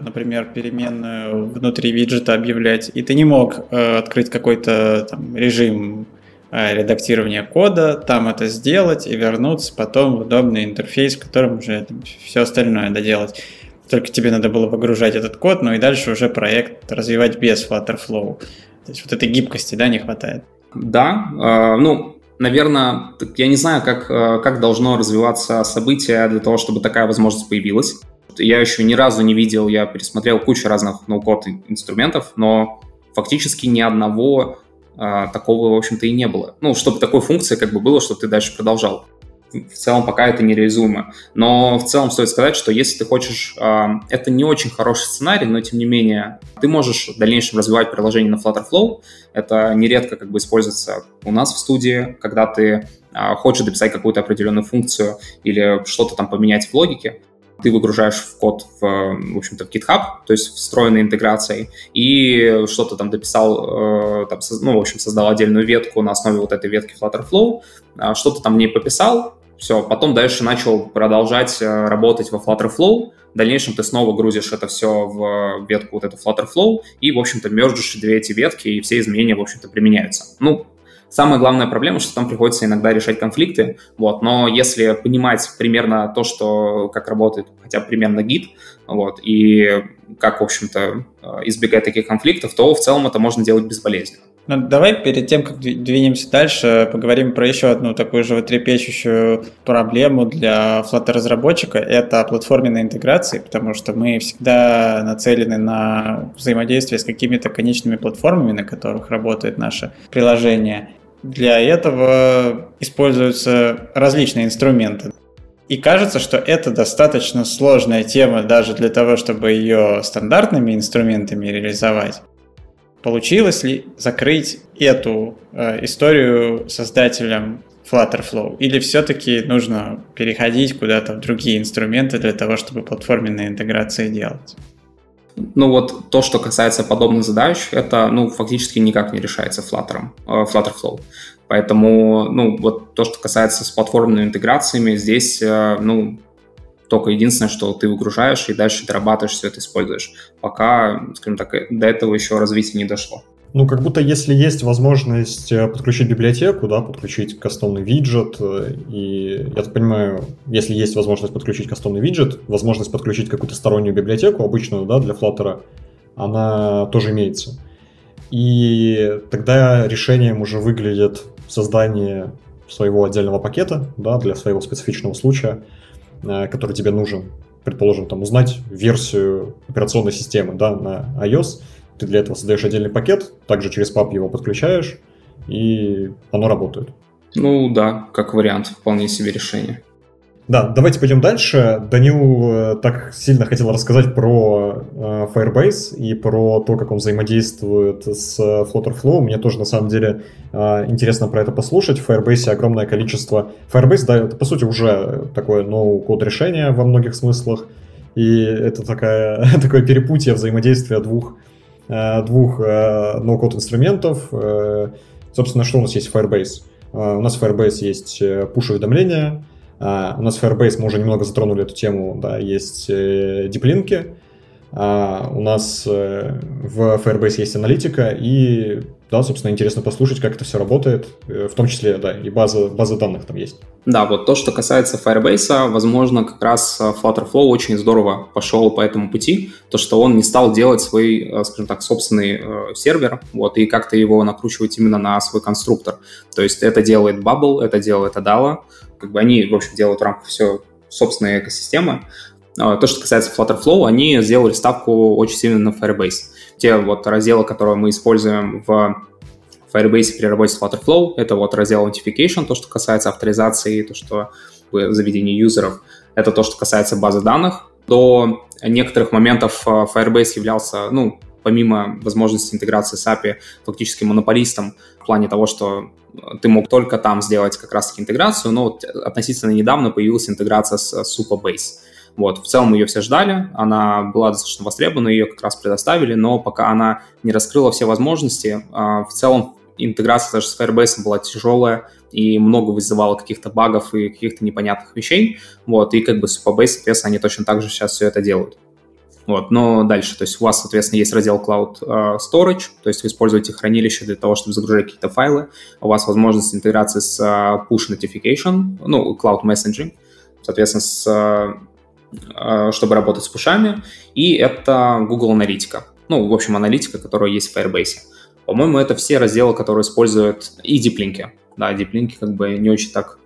например, переменную внутри виджета объявлять, и ты не мог э, открыть какой-то там режим Э, редактирования кода, там это сделать и вернуться потом в удобный интерфейс, в котором уже все остальное доделать. Только тебе надо было выгружать этот код, ну и дальше уже проект развивать без Flutterflow. То есть вот этой гибкости, да, не хватает. Да, э, ну, наверное, я не знаю, как, как должно развиваться событие для того, чтобы такая возможность появилась. Я еще ни разу не видел, я пересмотрел кучу разных ноу-код инструментов, но фактически ни одного а, такого, в общем-то, и не было. Ну, чтобы такой функции как бы было, чтобы ты дальше продолжал. В целом пока это нереализуемо. Но в целом стоит сказать, что если ты хочешь... Э, это не очень хороший сценарий, но тем не менее ты можешь в дальнейшем развивать приложение на Flutterflow. Это нередко как бы используется у нас в студии, когда ты э, хочешь дописать какую-то определенную функцию или что-то там поменять в логике ты выгружаешь в код, в, в общем-то, в GitHub, то есть встроенной интеграцией, и что-то там дописал, э, там, ну, в общем, создал отдельную ветку на основе вот этой ветки Flutterflow, э, что-то там в ней пописал, все, потом дальше начал продолжать э, работать во Flutterflow, в дальнейшем ты снова грузишь это все в ветку вот эту Flutterflow и, в общем-то, мержишь две эти ветки, и все изменения, в общем-то, применяются. Ну, Самая главная проблема, что там приходится иногда решать конфликты, вот, но если понимать примерно то, что, как работает хотя бы примерно гид, вот, и как, в общем-то, э, избегать таких конфликтов, то в целом это можно делать безболезненно. Ну, давай перед тем, как двинемся дальше, поговорим про еще одну такую же трепещущую проблему для Flutter-разработчика. Это платформенная интеграция, потому что мы всегда нацелены на взаимодействие с какими-то конечными платформами, на которых работает наше приложение. Для этого используются различные инструменты. И кажется, что это достаточно сложная тема даже для того, чтобы ее стандартными инструментами реализовать. Получилось ли закрыть эту э, историю создателям Flutterflow? Или все-таки нужно переходить куда-то в другие инструменты для того, чтобы платформенные интеграции делать? Ну вот то, что касается подобных задач, это ну, фактически никак не решается Flutter, э, Flutterflow. Поэтому ну, вот то, что касается с платформенными интеграциями, здесь э, ну, только единственное, что ты выгружаешь и дальше дорабатываешь, все это используешь. Пока, скажем так, до этого еще развития не дошло. Ну, как будто если есть возможность э, подключить библиотеку, да, подключить кастомный виджет, э, и я так понимаю, если есть возможность подключить кастомный виджет, возможность подключить какую-то стороннюю библиотеку, обычную, да, для Flutter, она тоже имеется. И тогда решением уже выглядит создание своего отдельного пакета, да, для своего специфичного случая, э, который тебе нужен. Предположим, там узнать версию операционной системы, да, на iOS – ты для этого создаешь отдельный пакет, также через пап его подключаешь, и оно работает. Ну да, как вариант, вполне себе решение. Да, давайте пойдем дальше. Данил э, так сильно хотел рассказать про э, Firebase и про то, как он взаимодействует с Flutterflow. Мне тоже, на самом деле, э, интересно про это послушать. В Firebase огромное количество... Firebase, да, это, по сути, уже такое ноу-код решение во многих смыслах. И это такая, такое перепутье взаимодействия двух Э, двух э, ноу-код инструментов. Э, собственно, что у нас есть в Firebase? У нас в Firebase есть push-уведомления, у нас в Firebase, мы уже немного затронули эту тему, да, есть диплинки, у нас в Firebase есть аналитика, и да, собственно, интересно послушать, как это все работает, э, в том числе, да, и база, база данных там есть. Да, вот то, что касается Firebase, возможно, как раз э, Flutterflow очень здорово пошел по этому пути, то, что он не стал делать свой, э, скажем так, собственный э, сервер, вот, и как-то его накручивать именно на свой конструктор. То есть это делает Bubble, это делает Adala, как бы они, в общем, делают в рамках все собственной экосистемы. То, что касается Flutterflow, они сделали ставку очень сильно на Firebase те вот разделы, которые мы используем в Firebase при работе с Flutterflow, это вот раздел Authentication, то, что касается авторизации, то, что заведения юзеров, это то, что касается базы данных. До некоторых моментов э, Firebase являлся, ну, помимо возможности интеграции с API, фактически монополистом в плане того, что ты мог только там сделать как раз-таки интеграцию, но вот относительно недавно появилась интеграция с Supabase. Вот, в целом ее все ждали, она была достаточно востребована, ее как раз предоставили, но пока она не раскрыла все возможности, а, в целом интеграция даже с Firebase была тяжелая и много вызывала каких-то багов и каких-то непонятных вещей, вот, и как бы с Supabase, соответственно, они точно так же сейчас все это делают. Вот, но дальше, то есть у вас, соответственно, есть раздел Cloud uh, Storage, то есть вы используете хранилище для того, чтобы загружать какие-то файлы, у вас возможность интеграции с uh, Push Notification, ну, Cloud Messaging, соответственно, с чтобы работать с пушами, и это Google Аналитика. Ну, в общем, аналитика, которая есть в Firebase. По-моему, это все разделы, которые используют и диплинки. Да, диплинки как бы не очень так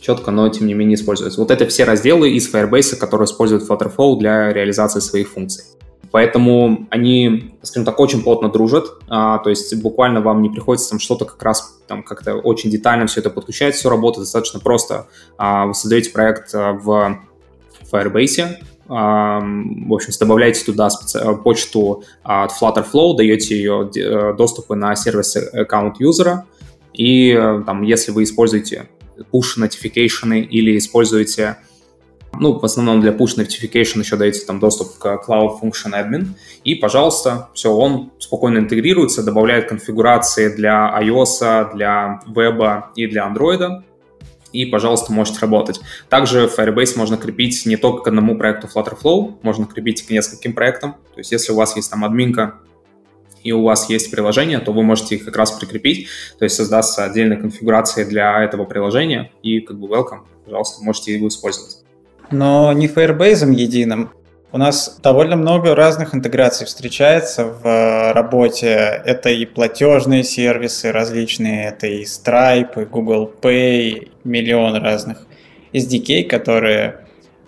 четко, но тем не менее используются. Вот это все разделы из Firebase, которые используют Flutterflow для реализации своих функций. Поэтому они, скажем так, очень плотно дружат, а, то есть буквально вам не приходится там что-то как раз там как-то очень детально все это подключать, все работает достаточно просто. А, вы создаете проект а, в Firebase, а, в общем, добавляете туда специ... почту от Flutterflow, даете ее э, доступы на сервис аккаунт юзера, и э, там, если вы используете push notification или используете ну, в основном для push notification еще даете там доступ к Cloud Function Admin. И, пожалуйста, все, он спокойно интегрируется, добавляет конфигурации для iOS, для веба и для Android. И, пожалуйста, можете работать. Также Firebase можно крепить не только к одному проекту Flutterflow, можно крепить к нескольким проектам. То есть, если у вас есть там админка и у вас есть приложение, то вы можете их как раз прикрепить, то есть создастся отдельная конфигурация для этого приложения, и как бы welcome, пожалуйста, можете его использовать но не Firebase единым. У нас довольно много разных интеграций встречается в э, работе. Это и платежные сервисы различные, это и Stripe, и Google Pay, миллион разных SDK, которые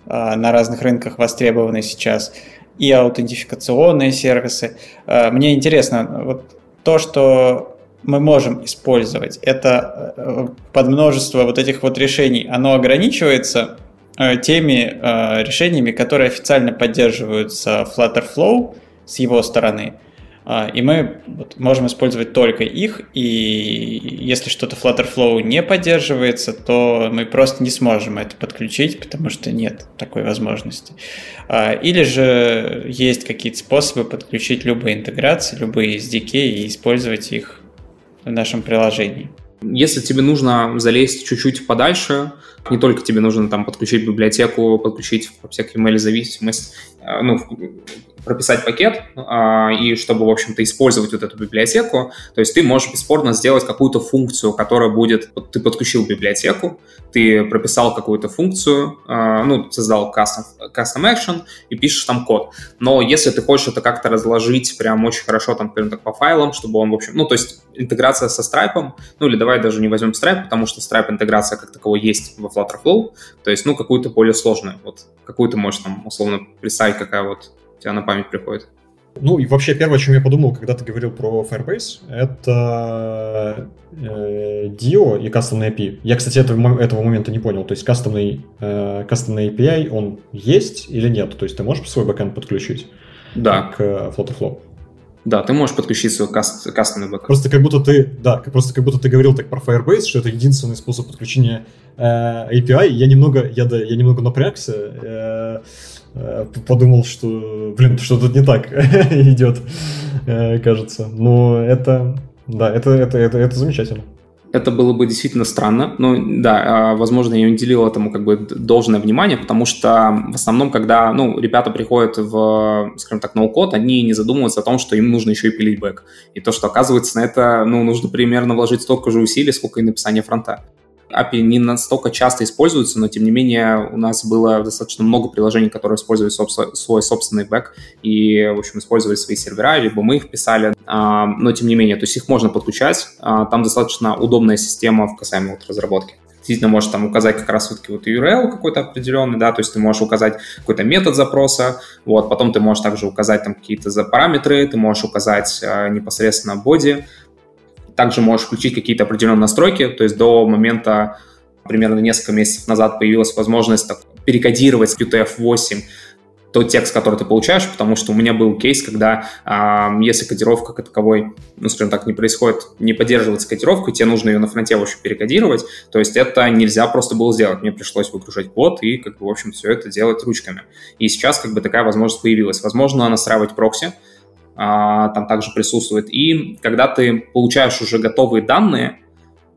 э, на разных рынках востребованы сейчас, и аутентификационные сервисы. Э, мне интересно, вот то, что мы можем использовать, это под множество вот этих вот решений, оно ограничивается Э, теми э, решениями, которые официально поддерживаются Flutterflow с его стороны. Э, и мы можем использовать только их, и если что-то Flutterflow не поддерживается, то мы просто не сможем это подключить, потому что нет такой возможности. Или же есть какие-то способы подключить любые интеграции, любые SDK и использовать их в нашем приложении. Если тебе нужно залезть чуть-чуть подальше, не только тебе нужно там подключить библиотеку, подключить всякие email-зависимость, э, ну, прописать пакет, а, и чтобы, в общем-то, использовать вот эту библиотеку, то есть ты можешь бесспорно сделать какую-то функцию, которая будет, вот ты подключил библиотеку, ты прописал какую-то функцию, а, ну, создал custom, custom action и пишешь там код. Но если ты хочешь это как-то разложить прям очень хорошо, там, например, так по файлам, чтобы он, в общем, ну, то есть интеграция со Stripe, ну, или давай даже не возьмем Stripe, потому что Stripe интеграция как таковой есть во Flutterflow, то есть, ну, какую-то более сложную, вот, какую ты можешь там, условно, представить, какая вот у тебя на память приходит? Ну и вообще первое, о чем я подумал, когда ты говорил про Firebase, это э, Dio и кастомный API. Я, кстати, этого, этого момента не понял. То есть кастомный, э, кастомный API, он есть или нет? То есть ты можешь свой бэкэнд подключить да. к Flutterflow? Да, ты можешь подключить свой каст, кастомный бэкэнд. Просто как будто ты, да, просто как будто ты говорил так про Firebase, что это единственный способ подключения э, API. Я немного, я, да, я немного напрягся. Э, Э, подумал, что, блин, что тут не так идет, э, кажется. Но это, да, это, это, это, это замечательно. Это было бы действительно странно. Ну, да, а, возможно, я не уделил этому как бы должное внимание, потому что в основном, когда, ну, ребята приходят в, скажем так, no-code, они не задумываются о том, что им нужно еще и пилить бэк. И то, что оказывается на это, ну, нужно примерно вложить столько же усилий, сколько и написание фронта. API не настолько часто используются, но тем не менее у нас было достаточно много приложений, которые используют собствен, свой собственный бэк и, в общем, использовали свои сервера, либо мы их писали, а, но тем не менее, то есть их можно подключать, а, там достаточно удобная система в касаемо вот разработки. Действительно можешь там указать как раз вот, вот URL какой-то определенный, да, то есть ты можешь указать какой-то метод запроса, вот, потом ты можешь также указать там какие-то параметры, ты можешь указать э, непосредственно боди, также можешь включить какие-то определенные настройки, то есть до момента, примерно несколько месяцев назад появилась возможность так, перекодировать с UTF-8 тот текст, который ты получаешь, потому что у меня был кейс, когда э, если кодировка как таковой, ну, скажем так, не происходит, не поддерживается кодировка, тебе нужно ее на фронте, в общем, перекодировать, то есть это нельзя просто было сделать. Мне пришлось выгружать код и, как бы, в общем, все это делать ручками. И сейчас, как бы, такая возможность появилась. Возможно, настраивать прокси, там также присутствует. И когда ты получаешь уже готовые данные,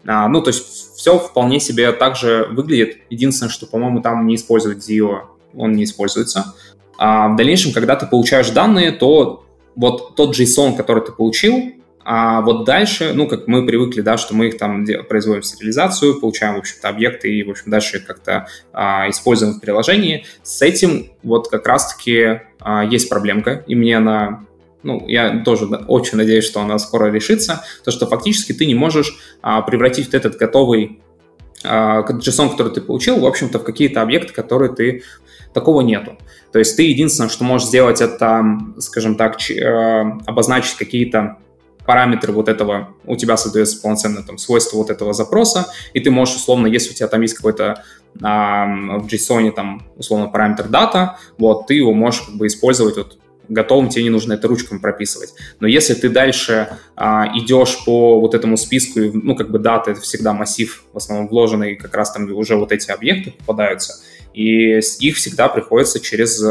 а, ну, то есть все вполне себе также выглядит. Единственное, что, по-моему, там не использует Zio, он не используется. А в дальнейшем, когда ты получаешь данные, то вот тот JSON, который ты получил, а вот дальше, ну, как мы привыкли, да, что мы их там производим сериализацию, получаем, в общем-то, объекты и, в общем, дальше как-то а, используем в приложении. С этим вот как раз-таки а, есть проблемка, и мне она ну, я тоже очень надеюсь, что она скоро решится, то, что фактически ты не можешь а, превратить вот этот готовый а, JSON, который ты получил, в общем-то, в какие-то объекты, которые ты... Такого нету. То есть ты единственное, что можешь сделать, это, скажем так, э, обозначить какие-то параметры вот этого, у тебя создается полноценное там свойство вот этого запроса, и ты можешь условно, если у тебя там есть какой-то а, в JSON там условно параметр дата, вот, ты его можешь как бы использовать вот готовым, тебе не нужно это ручками прописывать. Но если ты дальше а, идешь по вот этому списку, ну, как бы дата — это всегда массив, в основном вложенный, как раз там уже вот эти объекты попадаются, и их всегда приходится через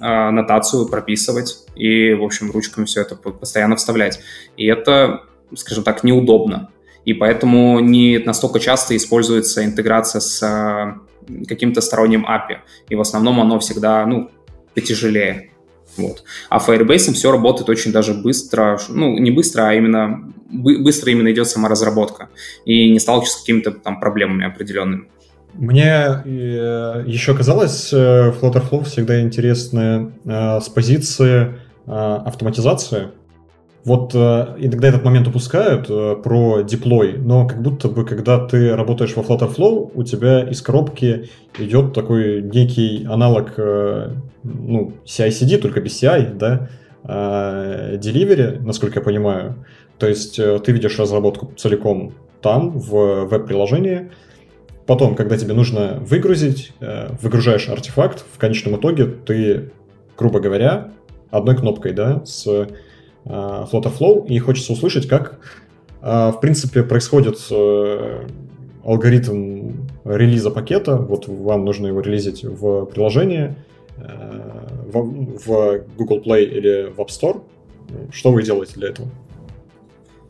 а, нотацию прописывать и, в общем, ручками все это постоянно вставлять. И это, скажем так, неудобно. И поэтому не настолько часто используется интеграция с а, каким-то сторонним API. И в основном оно всегда, ну, потяжелее. Вот. А Firebase все работает очень даже быстро, ну, не быстро, а именно быстро именно идет сама разработка и не сталкивается с какими-то там проблемами определенными. Мне э, еще казалось, э, Flutterflow всегда интересно э, с позиции автоматизации. Вот иногда этот момент упускают про деплой, но как будто бы, когда ты работаешь во Flutterflow, у тебя из коробки идет такой некий аналог ну, CI-CD, только без CI, да, delivery, насколько я понимаю. То есть ты видишь разработку целиком там, в веб-приложении, Потом, когда тебе нужно выгрузить, э, выгружаешь артефакт, в конечном итоге ты, грубо говоря, одной кнопкой, да, с э, Flutter Flow, и хочется услышать, как, э, в принципе, происходит алгоритм релиза пакета. Вот вам нужно его релизить в приложении, в Google Play или в App Store. Что вы делаете для этого?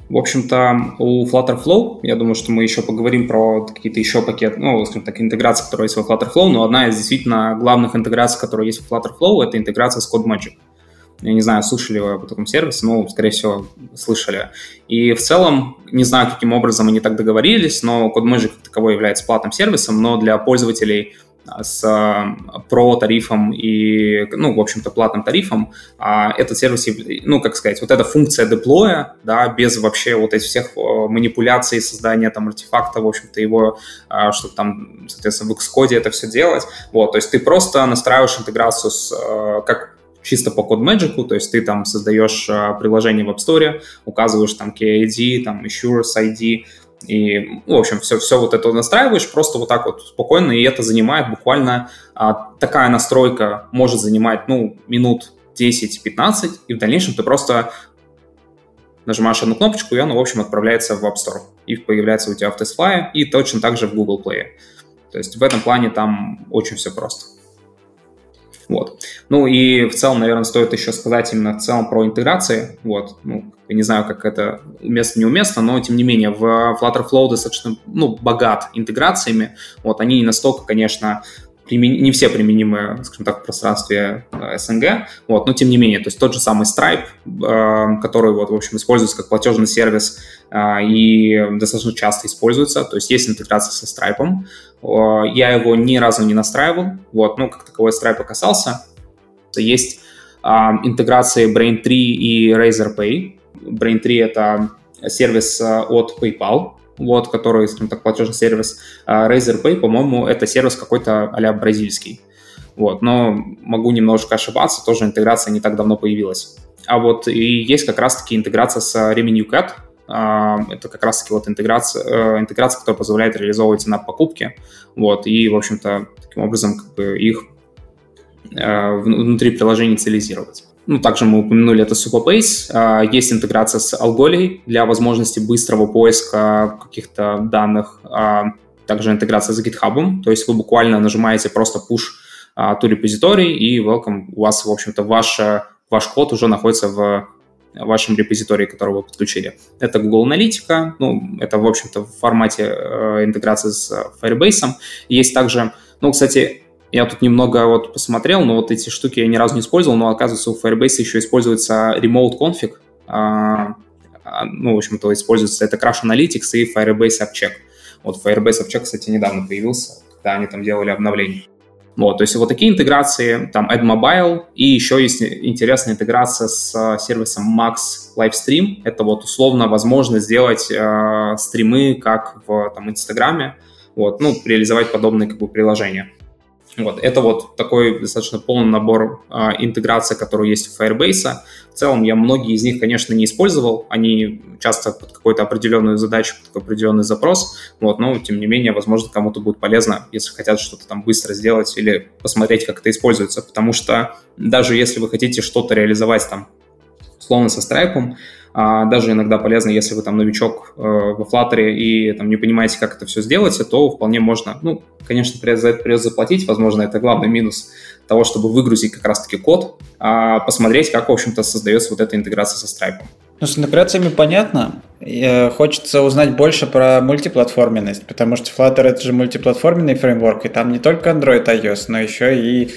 В общем-то, у Flutterflow, я думаю, что мы еще поговорим про какие-то еще пакеты, ну, скажем так, интеграции, которые есть во Flutterflow, но одна из действительно главных интеграций, которая есть в Flutterflow, это интеграция с CodeMagic. Я не знаю, слышали вы об этом сервисе, но, скорее всего, слышали. И в целом, не знаю, каким образом они так договорились, но CodeMagic как таковой является платным сервисом, но для пользователей – с про тарифом и, ну, в общем-то, платным тарифом, а этот сервис, ну, как сказать, вот эта функция деплоя, да, без вообще вот этих всех манипуляций, создания там артефакта, в общем-то, его, а, чтобы там, соответственно, в Xcode это все делать, вот, то есть ты просто настраиваешь интеграцию с, как чисто по CodeMagic, то есть ты там создаешь а, приложение в App Store, указываешь там KID, там Assurance ID, и, ну, в общем, все, все вот это настраиваешь просто вот так вот спокойно, и это занимает буквально а, такая настройка может занимать, ну, минут 10-15, и в дальнейшем ты просто нажимаешь одну кнопочку, и оно, в общем, отправляется в App Store, и появляется у тебя в TestFly, и точно так же в Google Play. То есть в этом плане там очень все просто. Вот. Ну и в целом, наверное, стоит еще сказать именно в целом про интеграции. Вот. Ну, не знаю, как это уместно, неуместно, но тем не менее в Flutterflow достаточно ну, богат интеграциями. Вот. Они не настолько, конечно, не все применимы, скажем так, в пространстве э, СНГ, вот, но тем не менее, то есть тот же самый Stripe, э, который, вот, в общем, используется как платежный сервис э, и достаточно часто используется, то есть есть интеграция со Stripe, я его ни разу не настраивал, вот, ну, как таковой Stripe касался, есть интеграции Brain3 и Razorpay, Brain3 это сервис от PayPal, вот, который, скажем так, платежный сервис. А Razorpay, по-моему, это сервис какой-то а бразильский. Вот, но могу немножко ошибаться, тоже интеграция не так давно появилась. А вот и есть как раз-таки интеграция с Revenue Cat, а, это как раз-таки вот интеграция, э, интеграция, которая позволяет реализовывать на покупки, вот, и, в общем-то, таким образом как бы их э, внутри приложения целизировать. Ну, также мы упомянули это Supabase. А, есть интеграция с Algoley для возможности быстрого поиска каких-то данных. А, также интеграция с GitHub. То есть вы буквально нажимаете просто push а, to репозиторий и welcome. У вас, в общем-то, ваш, ваш код уже находится в вашем репозитории, который вы подключили. Это Google Аналитика, ну, это, в общем-то, в формате э, интеграции с Firebase. Есть также, ну, кстати, я тут немного вот посмотрел, но вот эти штуки я ни разу не использовал, но оказывается у Firebase еще используется remote config, а, а, ну, в общем-то, используется это Crash Analytics и Firebase AppCheck. Вот Firebase AppCheck, кстати, недавно появился, когда они там делали обновление. Вот, то есть вот такие интеграции, там AdMobile, и еще есть интересная интеграция с сервисом Max Livestream. Это вот условно возможно сделать э, стримы, как в там, Инстаграме, вот, ну, реализовать подобные как бы приложения. Вот, это вот такой достаточно полный набор а, интеграции, который есть у Firebase. В целом я многие из них, конечно, не использовал, они часто под какую-то определенную задачу, под определенный запрос, вот, но тем не менее, возможно, кому-то будет полезно, если хотят что-то там быстро сделать или посмотреть, как это используется, потому что даже если вы хотите что-то реализовать там, условно, со Stripe, а даже иногда полезно, если вы там новичок э, во Flutter и там не понимаете, как это все сделать, то вполне можно, ну, конечно, это придется заплатить, возможно, это главный минус того, чтобы выгрузить как раз-таки код, а посмотреть, как, в общем-то, создается вот эта интеграция со Stripe. Ну, с интеграциями понятно. И, хочется узнать больше про мультиплатформенность, потому что Flutter — это же мультиплатформенный фреймворк, и там не только Android, iOS, но еще и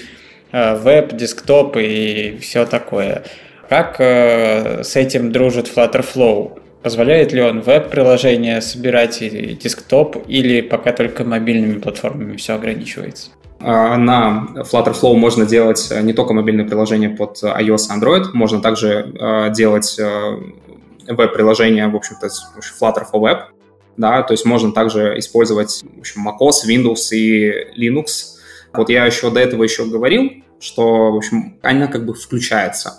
э, веб, десктоп и все такое. Как э, с этим дружит Flutterflow? Позволяет ли он веб-приложение собирать и десктоп, или пока только мобильными платформами все ограничивается? А, на Flutterflow можно делать э, не только мобильные приложения под iOS и Android, можно также э, делать э, веб-приложения, в общем-то, Flutter for Web, да, то есть можно также использовать в общем, macOS, Windows и Linux. Вот я еще до этого еще говорил, что, в общем, она как бы включается.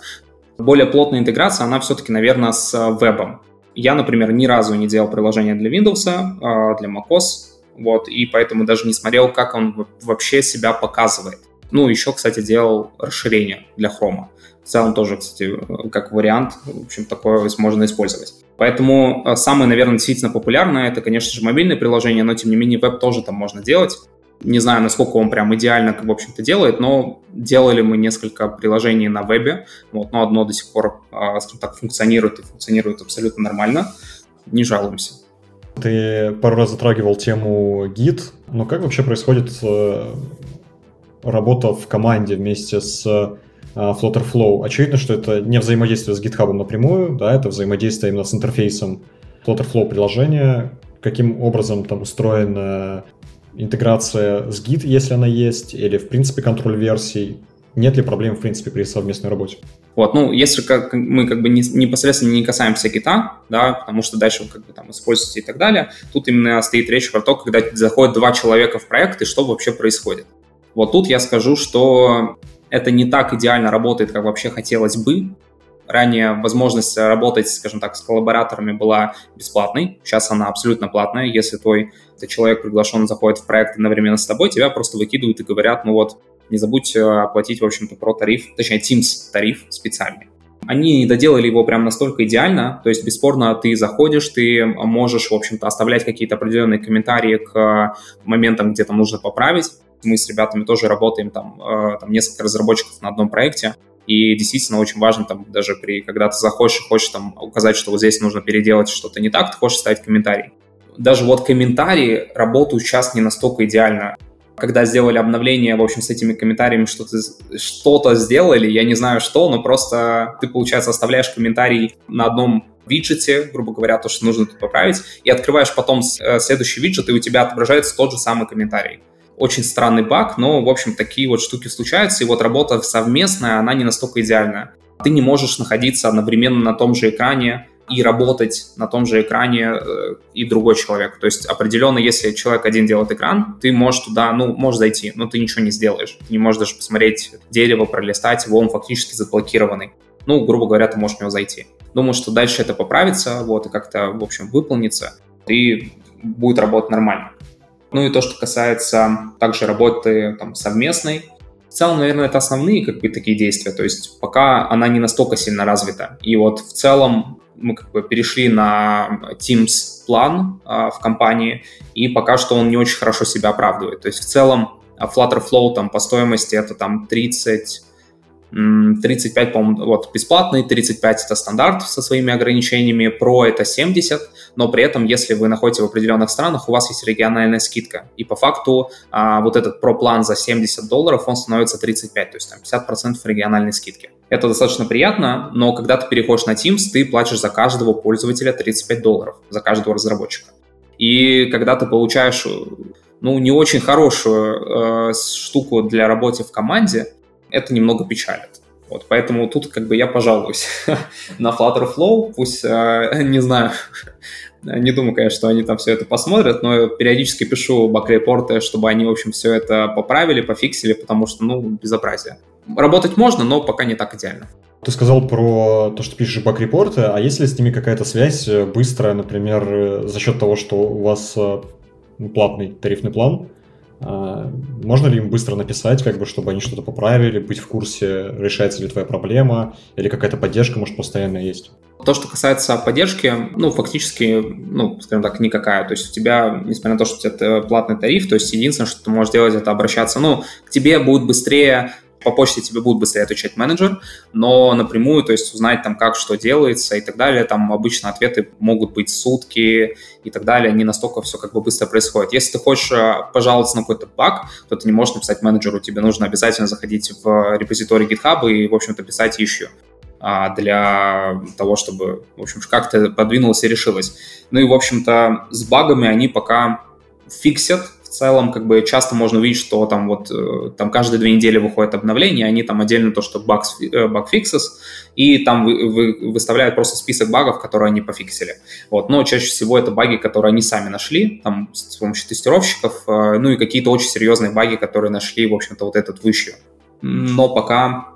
Более плотная интеграция, она все-таки, наверное, с э, вебом. Я, например, ни разу не делал приложение для Windows, а, для macOS, вот, и поэтому даже не смотрел, как он вообще себя показывает. Ну, еще, кстати, делал расширение для Chrome. В целом тоже, кстати, как вариант, в общем, такое можно использовать. Поэтому э, самое, наверное, действительно популярное, это, конечно же, мобильное приложение, но, тем не менее, веб тоже там можно делать. Не знаю, насколько он прям идеально, в общем-то, делает, но делали мы несколько приложений на вебе, вот, но одно до сих пор, а, скажем так, функционирует и функционирует абсолютно нормально. Не жалуемся. Ты пару раз затрагивал тему гид, но как вообще происходит э, работа в команде вместе с э, Flutterflow? Очевидно, что это не взаимодействие с GitHub напрямую, да, это взаимодействие именно с интерфейсом Flutterflow приложения, каким образом там устроена интеграция с Git, если она есть, или, в принципе, контроль версий? Нет ли проблем, в принципе, при совместной работе? Вот, ну, если как, мы как бы не, непосредственно не касаемся гита, да, потому что дальше вы как бы там используете и так далее, тут именно стоит речь про то, когда заходят два человека в проект и что вообще происходит. Вот тут я скажу, что это не так идеально работает, как вообще хотелось бы, Ранее возможность работать, скажем так, с коллабораторами была бесплатной, сейчас она абсолютно платная. Если твой человек приглашен, заходит в проект одновременно с тобой, тебя просто выкидывают и говорят, ну вот, не забудь э, оплатить, в общем-то, про тариф, точнее, Teams тариф специальный. Они не доделали его прям настолько идеально, то есть, бесспорно, ты заходишь, ты можешь, в общем-то, оставлять какие-то определенные комментарии к моментам, где там нужно поправить. Мы с ребятами тоже работаем, там, э, там несколько разработчиков на одном проекте, и действительно очень важно там даже при, когда ты заходишь и хочешь там указать, что вот здесь нужно переделать что-то не так, ты хочешь ставить комментарий. Даже вот комментарии работают сейчас не настолько идеально. Когда сделали обновление, в общем, с этими комментариями что-то что сделали, я не знаю что, но просто ты, получается, оставляешь комментарий на одном виджете, грубо говоря, то, что нужно тут поправить, и открываешь потом э, следующий виджет, и у тебя отображается тот же самый комментарий очень странный баг, но, в общем, такие вот штуки случаются, и вот работа совместная, она не настолько идеальная. Ты не можешь находиться одновременно на том же экране и работать на том же экране э, и другой человек. То есть определенно, если человек один делает экран, ты можешь туда, ну, можешь зайти, но ты ничего не сделаешь. Ты не можешь даже посмотреть дерево, пролистать его, он фактически заблокированный. Ну, грубо говоря, ты можешь в него зайти. Думаю, что дальше это поправится, вот, и как-то, в общем, выполнится, и будет работать нормально. Ну и то, что касается также работы там, совместной, в целом, наверное, это основные как бы такие действия. То есть пока она не настолько сильно развита. И вот в целом мы как бы перешли на Teams план а, в компании, и пока что он не очень хорошо себя оправдывает. То есть в целом Flutter Flow там по стоимости это там 30 35, по-моему, вот бесплатный, 35 это стандарт со своими ограничениями, Pro это 70, но при этом, если вы находитесь в определенных странах, у вас есть региональная скидка. И по факту а, вот этот Pro план за 70 долларов, он становится 35, то есть там 50% региональной скидки. Это достаточно приятно, но когда ты переходишь на Teams, ты платишь за каждого пользователя 35 долларов, за каждого разработчика. И когда ты получаешь ну, не очень хорошую э, штуку для работы в команде, это немного печалит. Вот, поэтому тут как бы я пожалуюсь на Flutter Flow, пусть, э, не знаю, не думаю, конечно, что они там все это посмотрят, но периодически пишу бак-репорты, чтобы они, в общем, все это поправили, пофиксили, потому что, ну, безобразие. Работать можно, но пока не так идеально. Ты сказал про то, что пишешь бак-репорты, а есть ли с ними какая-то связь э, быстрая, например, э, за счет того, что у вас э, платный тарифный план, можно ли им быстро написать, как бы, чтобы они что-то поправили, быть в курсе, решается ли твоя проблема, или какая-то поддержка, может, постоянно есть? То, что касается поддержки, ну, фактически, ну, скажем так, никакая. То есть у тебя, несмотря на то, что это платный тариф, то есть единственное, что ты можешь делать, это обращаться, ну, к тебе будет быстрее по почте тебе будет быстрее отвечать менеджер, но напрямую, то есть узнать там, как что делается и так далее, там обычно ответы могут быть сутки и так далее, не настолько все как бы быстро происходит. Если ты хочешь э, пожаловаться на какой-то баг, то ты не можешь написать менеджеру, тебе нужно обязательно заходить в репозиторий GitHub и, в общем-то, писать еще для того, чтобы, в общем, как-то подвинулось и решилось. Ну и, в общем-то, с багами они пока фиксят, целом как бы часто можно увидеть, что там вот э, там каждые две недели выходит обновление, они там отдельно то, что bugs, э, bug fixes, и там вы, вы, выставляют просто список багов, которые они пофиксили. Вот. Но чаще всего это баги, которые они сами нашли, там с помощью тестировщиков, э, ну и какие-то очень серьезные баги, которые нашли, в общем-то, вот этот выше. Но пока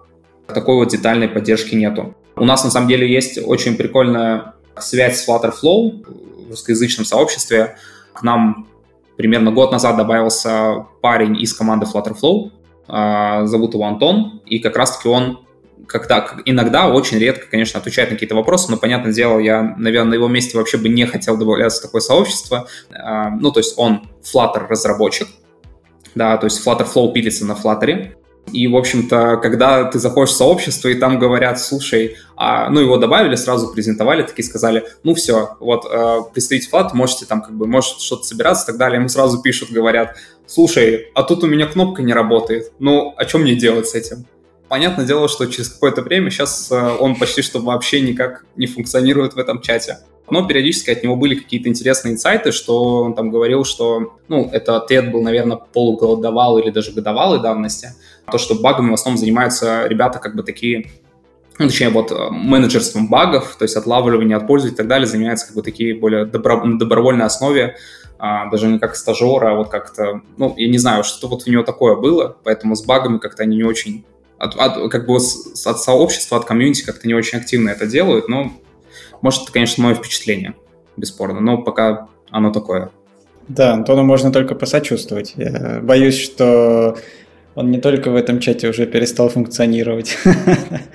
такой вот детальной поддержки нету. У нас на самом деле есть очень прикольная связь с Flutterflow в русскоязычном сообществе. К нам примерно год назад добавился парень из команды Flutterflow, а, зовут его Антон, и как раз-таки он когда, иногда, очень редко, конечно, отвечает на какие-то вопросы, но, понятное дело, я, наверное, на его месте вообще бы не хотел добавляться в такое сообщество. А, ну, то есть он Flutter разработчик, да, то есть Flutter Flow пилится на Flutter, и, в общем-то, когда ты заходишь в сообщество, и там говорят, слушай, а, ну, его добавили, сразу презентовали, такие сказали, ну, все, вот, э, представитель флат, можете там, как бы, может что-то собираться и так далее. Ему сразу пишут, говорят, слушай, а тут у меня кнопка не работает, ну, а что мне делать с этим? Понятное дело, что через какое-то время сейчас э, он почти что вообще никак не функционирует в этом чате. Но периодически от него были какие-то интересные инсайты, что он там говорил, что, ну, это ответ был, наверное, полуголодовал или даже годовалой давности, то, что багами в основном занимаются ребята как бы такие ну, точнее, вот э, менеджерством багов, то есть отлавливание от пользователей и так далее, занимаются как бы такие более добро, на добровольной основе, а, даже не как стажер, а вот как-то, ну, я не знаю, что вот у него такое было, поэтому с багами как-то они не очень, от, от, как бы от сообщества, от комьюнити как-то не очень активно это делают, но, может, это, конечно, мое впечатление, бесспорно, но пока оно такое. Да, Антону можно только посочувствовать. Я боюсь, что он не только в этом чате уже перестал функционировать,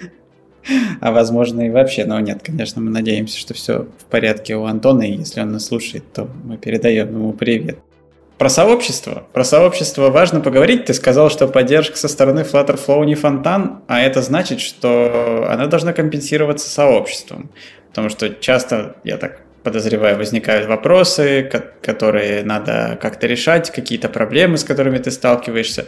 а возможно и вообще. Но нет, конечно, мы надеемся, что все в порядке у Антона, и если он нас слушает, то мы передаем ему привет. Про сообщество. Про сообщество важно поговорить. Ты сказал, что поддержка со стороны Flutterflow не фонтан, а это значит, что она должна компенсироваться сообществом. Потому что часто, я так подозреваю, возникают вопросы, которые надо как-то решать, какие-то проблемы, с которыми ты сталкиваешься.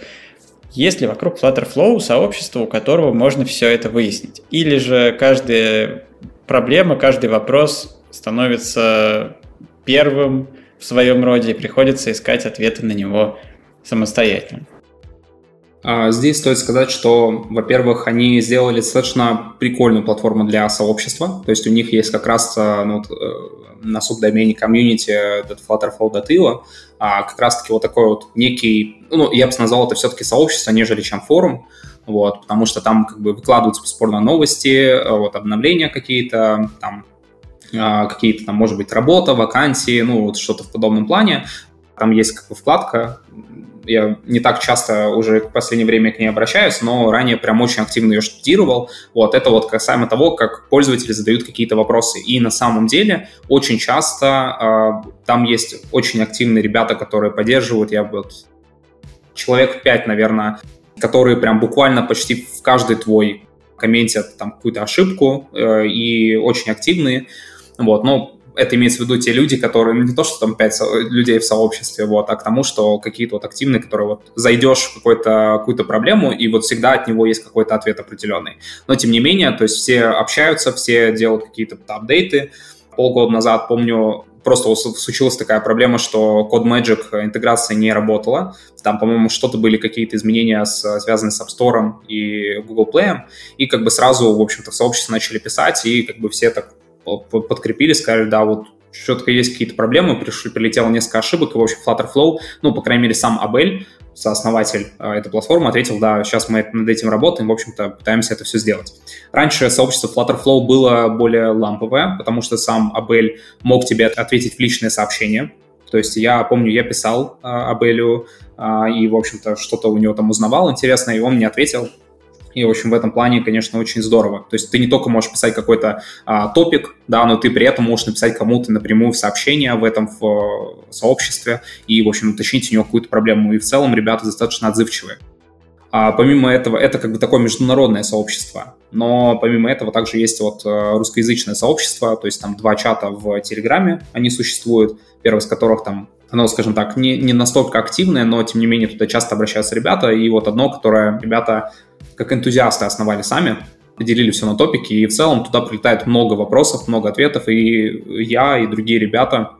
Есть ли вокруг Flutterflow сообщество, у которого можно все это выяснить? Или же каждая проблема, каждый вопрос становится первым в своем роде и приходится искать ответы на него самостоятельно? А, здесь стоит сказать, что, во-первых, они сделали достаточно прикольную платформу для сообщества, то есть у них есть как раз а, ну, э, на субдомене community.flutterflow.io а как раз-таки вот такой вот некий, ну, я бы назвал это все-таки сообщество, нежели чем форум, вот, потому что там как бы выкладываются бесспорно новости, вот, обновления какие-то, там, а, какие-то там, может быть, работа, вакансии, ну, вот что-то в подобном плане. Там есть как бы вкладка, я не так часто уже в последнее время к ней обращаюсь, но ранее прям очень активно ее штудировал. Вот это вот касаемо того, как пользователи задают какие-то вопросы. И на самом деле очень часто э, там есть очень активные ребята, которые поддерживают. Я вот человек 5, наверное, которые прям буквально почти в каждый твой комментят там какую-то ошибку э, и очень активные. Вот, но это имеется в виду те люди, которые, ну, не то, что там пять людей в сообществе, вот, а к тому, что какие-то вот активные, которые вот зайдешь в какую-то какую-то проблему, и вот всегда от него есть какой-то ответ определенный. Но, тем не менее, то есть все общаются, все делают какие-то апдейты. Полгода назад, помню, просто случилась такая проблема, что CodeMagic интеграция не работала. Там, по-моему, что-то были какие-то изменения, с, связанные с App Store и Google Play, и как бы сразу, в общем-то, в сообществе начали писать, и как бы все так подкрепили, сказали, да, вот что-то есть какие-то проблемы, пришли, прилетело несколько ошибок, и, в общем, Flutterflow, ну, по крайней мере, сам Абель, сооснователь э, этой платформы, ответил, да, сейчас мы над этим работаем, в общем-то, пытаемся это все сделать. Раньше сообщество Flutterflow было более ламповое, потому что сам Абель мог тебе ответить в личное сообщение, то есть я помню, я писал э, Абелю, э, и, в общем-то, что-то у него там узнавал интересное, и он мне ответил, и, в общем, в этом плане, конечно, очень здорово. То есть ты не только можешь писать какой-то а, топик, да, но ты при этом можешь написать кому-то напрямую сообщение в этом в, в сообществе и, в общем, уточнить у него какую-то проблему. И в целом ребята достаточно отзывчивые. А помимо этого, это как бы такое международное сообщество. Но помимо этого также есть вот э, русскоязычное сообщество, то есть там два чата в Телеграме, они существуют, первый из которых там оно, скажем так, не, не настолько активное, но тем не менее туда часто обращаются ребята. И вот одно, которое ребята как энтузиасты основали сами, поделили все на топики, и в целом туда прилетает много вопросов, много ответов, и я, и другие ребята,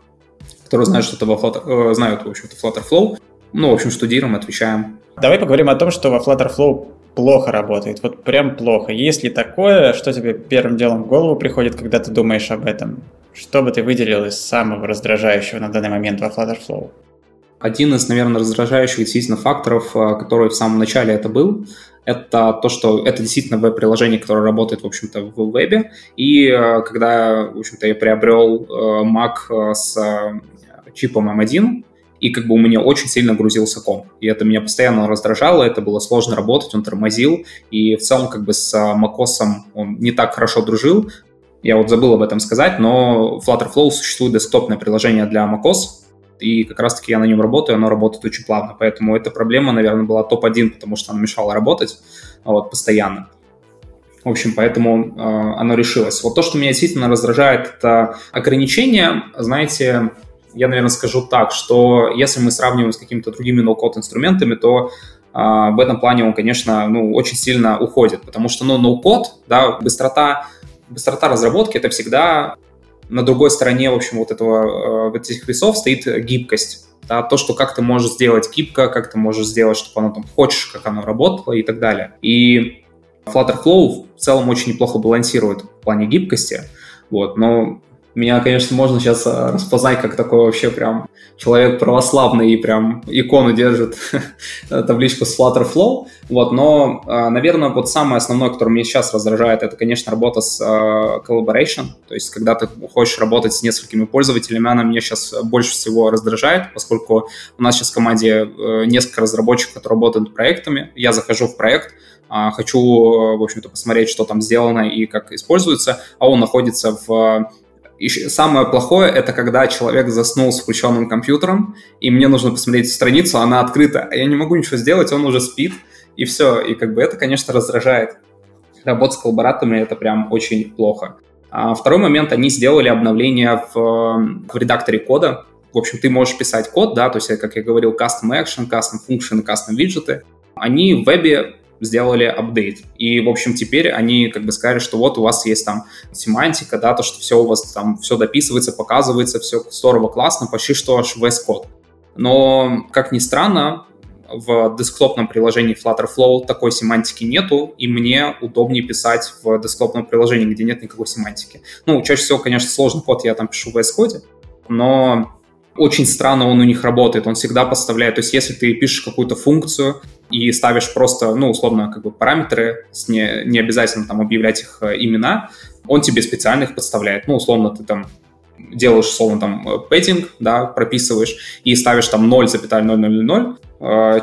которые знают что-то во Flutter, э, знают, в общем-то, Flutterflow, ну, в общем, штудируем, отвечаем. Давай поговорим о том, что во Flutterflow плохо работает, вот прям плохо. Есть ли такое, что тебе первым делом в голову приходит, когда ты думаешь об этом? Что бы ты выделил из самого раздражающего на данный момент во Flutterflow? Один из, наверное, раздражающих действительно факторов, э, который в самом начале это был, это то, что это действительно веб-приложение, которое работает, в общем-то, в вебе. И э, когда, в общем-то, я приобрел э, Mac с чипом M1, и как бы у меня очень сильно грузился комп. И это меня постоянно раздражало, это было сложно работать, он тормозил, и в целом как бы с macOS он не так хорошо дружил. Я вот забыл об этом сказать, но Flutterflow существует десктопное приложение для macOS, и как раз-таки я на нем работаю, оно работает очень плавно, поэтому эта проблема, наверное, была топ-1, потому что она мешала работать вот, постоянно. В общем, поэтому э, оно решилось. Вот то, что меня действительно раздражает, это ограничения. Знаете, я, наверное, скажу так, что если мы сравниваем с какими-то другими ноу-код инструментами, то э, в этом плане он, конечно, ну, очень сильно уходит, потому что, ну, ноу-код, да, быстрота, быстрота разработки — это всегда на другой стороне, в общем, вот этого, э, вот этих весов стоит гибкость. Да, то, что как ты можешь сделать гибко, как ты можешь сделать, чтобы оно там хочешь, как оно работало и так далее. И Flutterflow в целом очень неплохо балансирует в плане гибкости, вот, но меня, конечно, можно сейчас э, распознать как такой вообще прям человек православный и прям икону держит табличку с Flutterflow, вот, но, э, наверное, вот самое основное, которое меня сейчас раздражает, это, конечно, работа с э, collaboration, то есть когда ты хочешь работать с несколькими пользователями, она меня сейчас больше всего раздражает, поскольку у нас сейчас в команде несколько разработчиков, которые работают проектами, я захожу в проект, хочу, в общем-то, посмотреть, что там сделано и как используется, а он находится в и самое плохое — это когда человек заснул с включенным компьютером, и мне нужно посмотреть страницу, она открыта, а я не могу ничего сделать, он уже спит, и все. И как бы это, конечно, раздражает. Работа с коллаборатами — это прям очень плохо. А второй момент, они сделали обновление в, в редакторе кода. В общем, ты можешь писать код, да, то есть, как я говорил, custom action, custom function, custom виджеты. Они в вебе сделали апдейт. И, в общем, теперь они как бы сказали, что вот у вас есть там семантика, да, то, что все у вас там, все дописывается, показывается, все здорово, классно, почти что аж VS Code. Но, как ни странно, в десктопном приложении Flutterflow такой семантики нету, и мне удобнее писать в десктопном приложении, где нет никакой семантики. Ну, чаще всего, конечно, сложный код я там пишу в VS Code, но очень странно он у них работает. Он всегда поставляет, то есть если ты пишешь какую-то функцию и ставишь просто, ну, условно, как бы параметры, не, не обязательно там объявлять их э, имена, он тебе специально их подставляет. Ну, условно, ты там делаешь, условно, там, пэддинг, да, прописываешь, и ставишь там 0,0000,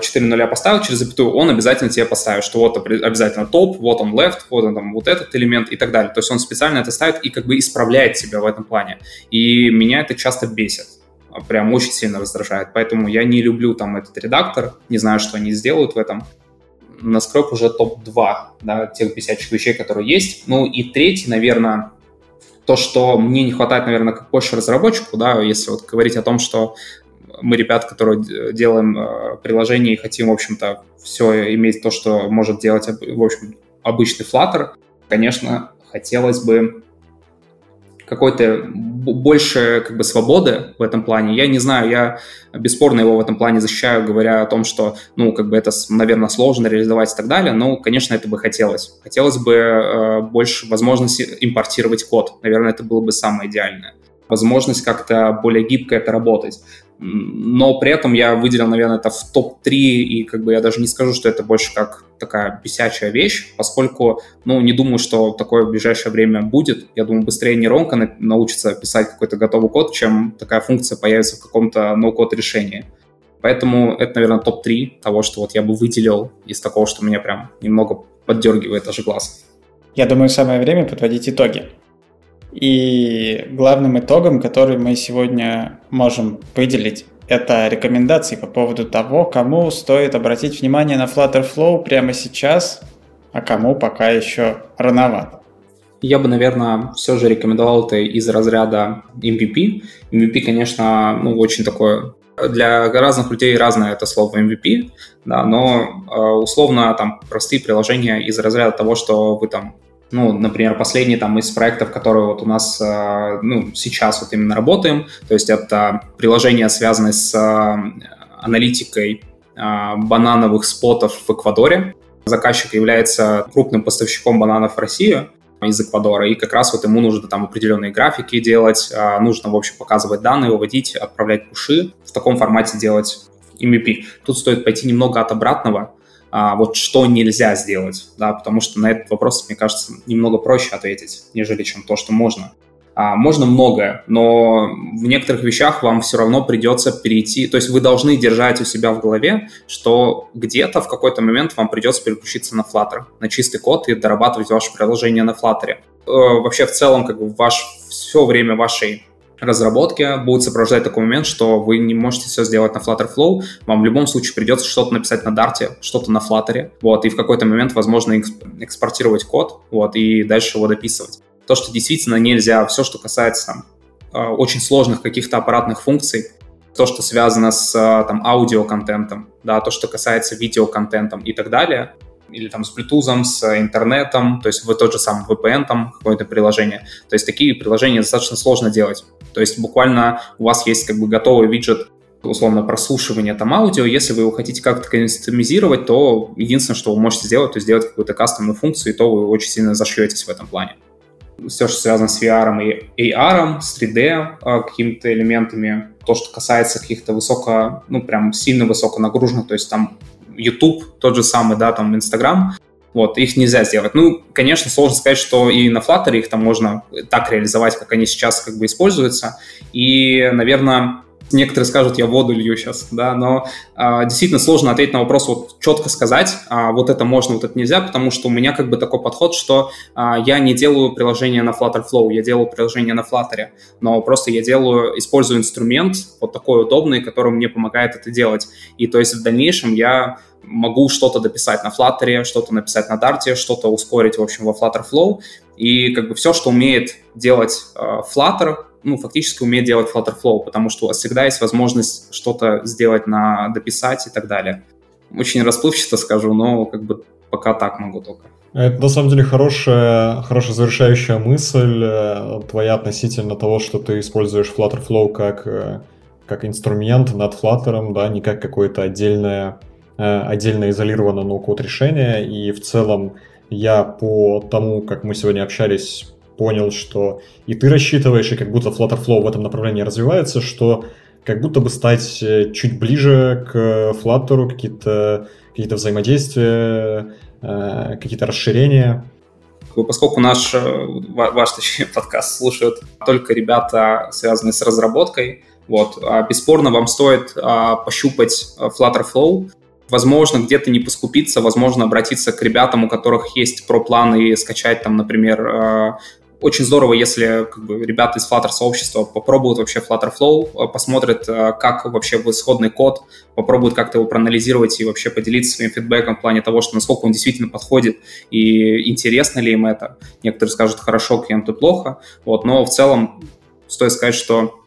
4 нуля поставил через запятую, он обязательно тебе поставит, что вот обязательно топ, вот он left, вот он там вот этот элемент и так далее. То есть он специально это ставит и как бы исправляет тебя в этом плане. И меня это часто бесит прям очень сильно раздражает. Поэтому я не люблю там этот редактор, не знаю, что они сделают в этом. На скреп уже топ-2, да, тех бесячих вещей, которые есть. Ну и третий, наверное, то, что мне не хватает, наверное, как больше разработчику, да, если вот говорить о том, что мы ребят, которые делаем э, приложение и хотим, в общем-то, все иметь то, что может делать, в общем, обычный Flutter, конечно, хотелось бы какой-то больше как бы свободы в этом плане. Я не знаю, я бесспорно его в этом плане защищаю, говоря о том, что, ну, как бы это, наверное, сложно реализовать и так далее, но, конечно, это бы хотелось. Хотелось бы э, больше возможности импортировать код. Наверное, это было бы самое идеальное. Возможность как-то более гибко это работать но при этом я выделил, наверное, это в топ-3, и как бы я даже не скажу, что это больше как такая бесячая вещь, поскольку, ну, не думаю, что такое в ближайшее время будет. Я думаю, быстрее нейронка научится писать какой-то готовый код, чем такая функция появится в каком-то ноу-код решении. Поэтому это, наверное, топ-3 того, что вот я бы выделил из такого, что меня прям немного поддергивает даже глаз. Я думаю, самое время подводить итоги. И главным итогом, который мы сегодня можем выделить, это рекомендации по поводу того, кому стоит обратить внимание на Flutter Flow прямо сейчас, а кому пока еще рановато. Я бы, наверное, все же рекомендовал это из разряда MVP. MVP, конечно, ну, очень такое для разных людей разное это слово MVP, да, но э, условно там простые приложения из разряда того, что вы там ну, например, последний там из проектов, которые вот у нас, э, ну, сейчас вот именно работаем, то есть это приложение, связанное с э, аналитикой э, банановых спотов в Эквадоре. Заказчик является крупным поставщиком бананов в Россию из Эквадора, и как раз вот ему нужно там определенные графики делать, нужно, в общем, показывать данные, выводить, отправлять пуши, в таком формате делать MVP. Тут стоит пойти немного от обратного, а, вот что нельзя сделать, да, потому что на этот вопрос, мне кажется, немного проще ответить, нежели чем то, что можно. А, можно многое, но в некоторых вещах вам все равно придется перейти, то есть вы должны держать у себя в голове, что где-то в какой-то момент вам придется переключиться на Flutter, на чистый код и дорабатывать ваше приложение на Flutter. Э, вообще в целом как бы ваш, все время вашей разработке будет сопровождать такой момент, что вы не можете все сделать на Flutter Flow, вам в любом случае придется что-то написать на Dart, что-то на Flutter, вот, и в какой-то момент, возможно, экспортировать код, вот, и дальше его дописывать. То, что действительно нельзя, все, что касается там, э, очень сложных каких-то аппаратных функций, то, что связано с э, там, аудиоконтентом, да, то, что касается видеоконтентом и так далее, или там с Bluetooth, с интернетом, то есть в тот же самый VPN, там какое-то приложение. То есть такие приложения достаточно сложно делать. То есть буквально у вас есть как бы готовый виджет условно прослушивания там аудио, если вы его хотите как-то кастомизировать, то единственное, что вы можете сделать, то сделать какую-то кастомную функцию, и то вы очень сильно зашьетесь в этом плане. Все, что связано с VR и AR, с 3D а, какими-то элементами, то, что касается каких-то высоко, ну, прям сильно высоко нагруженных, то есть там YouTube, тот же самый, да, там Instagram, вот, их нельзя сделать. Ну, конечно, сложно сказать, что и на Flutter их там можно так реализовать, как они сейчас как бы используются. И, наверное, некоторые скажут, я воду лью сейчас, да, но а, действительно сложно ответить на вопрос, вот четко сказать, а, вот это можно, вот это нельзя, потому что у меня как бы такой подход, что а, я не делаю приложение на Flutter Flow, я делаю приложение на Flutter, но просто я делаю, использую инструмент вот такой удобный, который мне помогает это делать. И то есть в дальнейшем я могу что-то дописать на Flutter, что-то написать на Dart, что-то ускорить, в общем, во Flutter Flow. И как бы все, что умеет делать э, Flutter, ну, фактически умеет делать Flutter Flow, потому что у вас всегда есть возможность что-то сделать на дописать и так далее. Очень расплывчато скажу, но как бы пока так могу только. Это на самом деле хорошая, хорошая завершающая мысль э, твоя относительно того, что ты используешь Flutter Flow как, э, как инструмент над Flutter, да, не как какое-то отдельное Э, отдельно изолировано ноу-код решение, и в целом я по тому, как мы сегодня общались, понял, что и ты рассчитываешь, и как будто Flutterflow в этом направлении развивается, что как будто бы стать э, чуть ближе к Flutter, какие-то какие взаимодействия, э, какие-то расширения. Поскольку наш, ваш точнее, подкаст слушают только ребята, связанные с разработкой, вот, а бесспорно вам стоит а, пощупать Flutter Flow, возможно, где-то не поскупиться, возможно, обратиться к ребятам, у которых есть про-планы и скачать там, например, э, очень здорово, если как бы, ребята из Flutter сообщества попробуют вообще Flutter Flow, э, посмотрят, э, как вообще исходный код, попробуют как-то его проанализировать и вообще поделиться своим фидбэком в плане того, что насколько он действительно подходит и интересно ли им это. Некоторые скажут хорошо, кем-то плохо. Вот, но в целом стоит сказать, что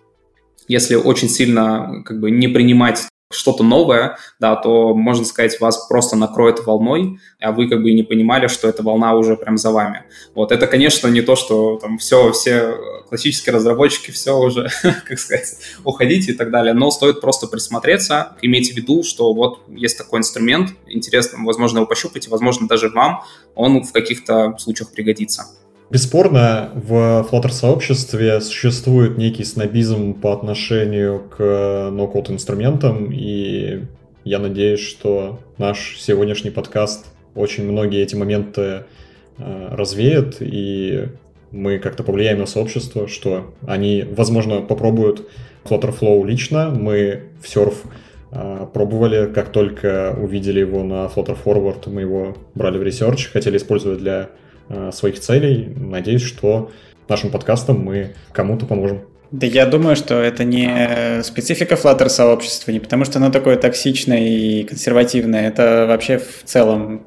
если очень сильно как бы не принимать что-то новое, да, то, можно сказать, вас просто накроет волной, а вы как бы и не понимали, что эта волна уже прям за вами. Вот это, конечно, не то, что там все, все классические разработчики, все уже, как сказать, уходите и так далее, но стоит просто присмотреться, имейте в виду, что вот есть такой инструмент, интересно, возможно, его пощупать, и, возможно, даже вам он в каких-то случаях пригодится. Бесспорно, в Flutter-сообществе существует некий снобизм по отношению к no-code инструментам, и я надеюсь, что наш сегодняшний подкаст очень многие эти моменты э, развеет, и мы как-то повлияем на сообщество, что они, возможно, попробуют Flutterflow лично. Мы в Surf э, пробовали, как только увидели его на Flutter Forward, мы его брали в research, хотели использовать для своих целей. Надеюсь, что нашим подкастом мы кому-то поможем. Да я думаю, что это не специфика Flutter сообщества, не потому что оно такое токсичное и консервативное. Это вообще в целом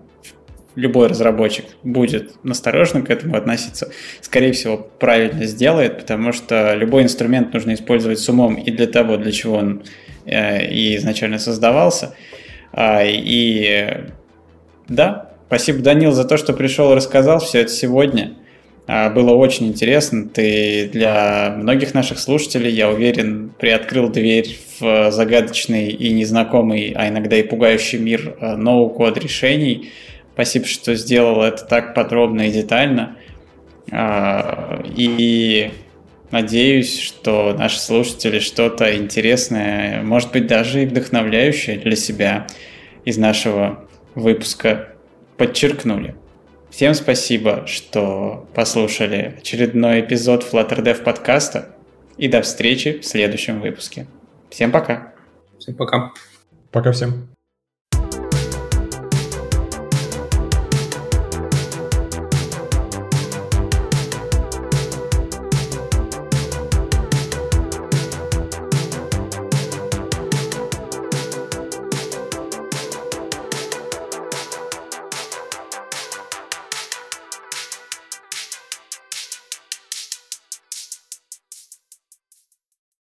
любой разработчик будет настороженно к этому относиться, скорее всего, правильно сделает, потому что любой инструмент нужно использовать с умом и для того, для чего он э, и изначально создавался. А, и да, Спасибо, Данил, за то, что пришел и рассказал все это сегодня. А, было очень интересно. Ты для многих наших слушателей, я уверен, приоткрыл дверь в загадочный и незнакомый, а иногда и пугающий мир а, ноу-код решений. Спасибо, что сделал это так подробно и детально. А, и надеюсь, что наши слушатели что-то интересное, может быть, даже и вдохновляющее для себя из нашего выпуска подчеркнули. Всем спасибо, что послушали очередной эпизод Flutter Dev подкаста. И до встречи в следующем выпуске. Всем пока. Всем пока. Пока всем.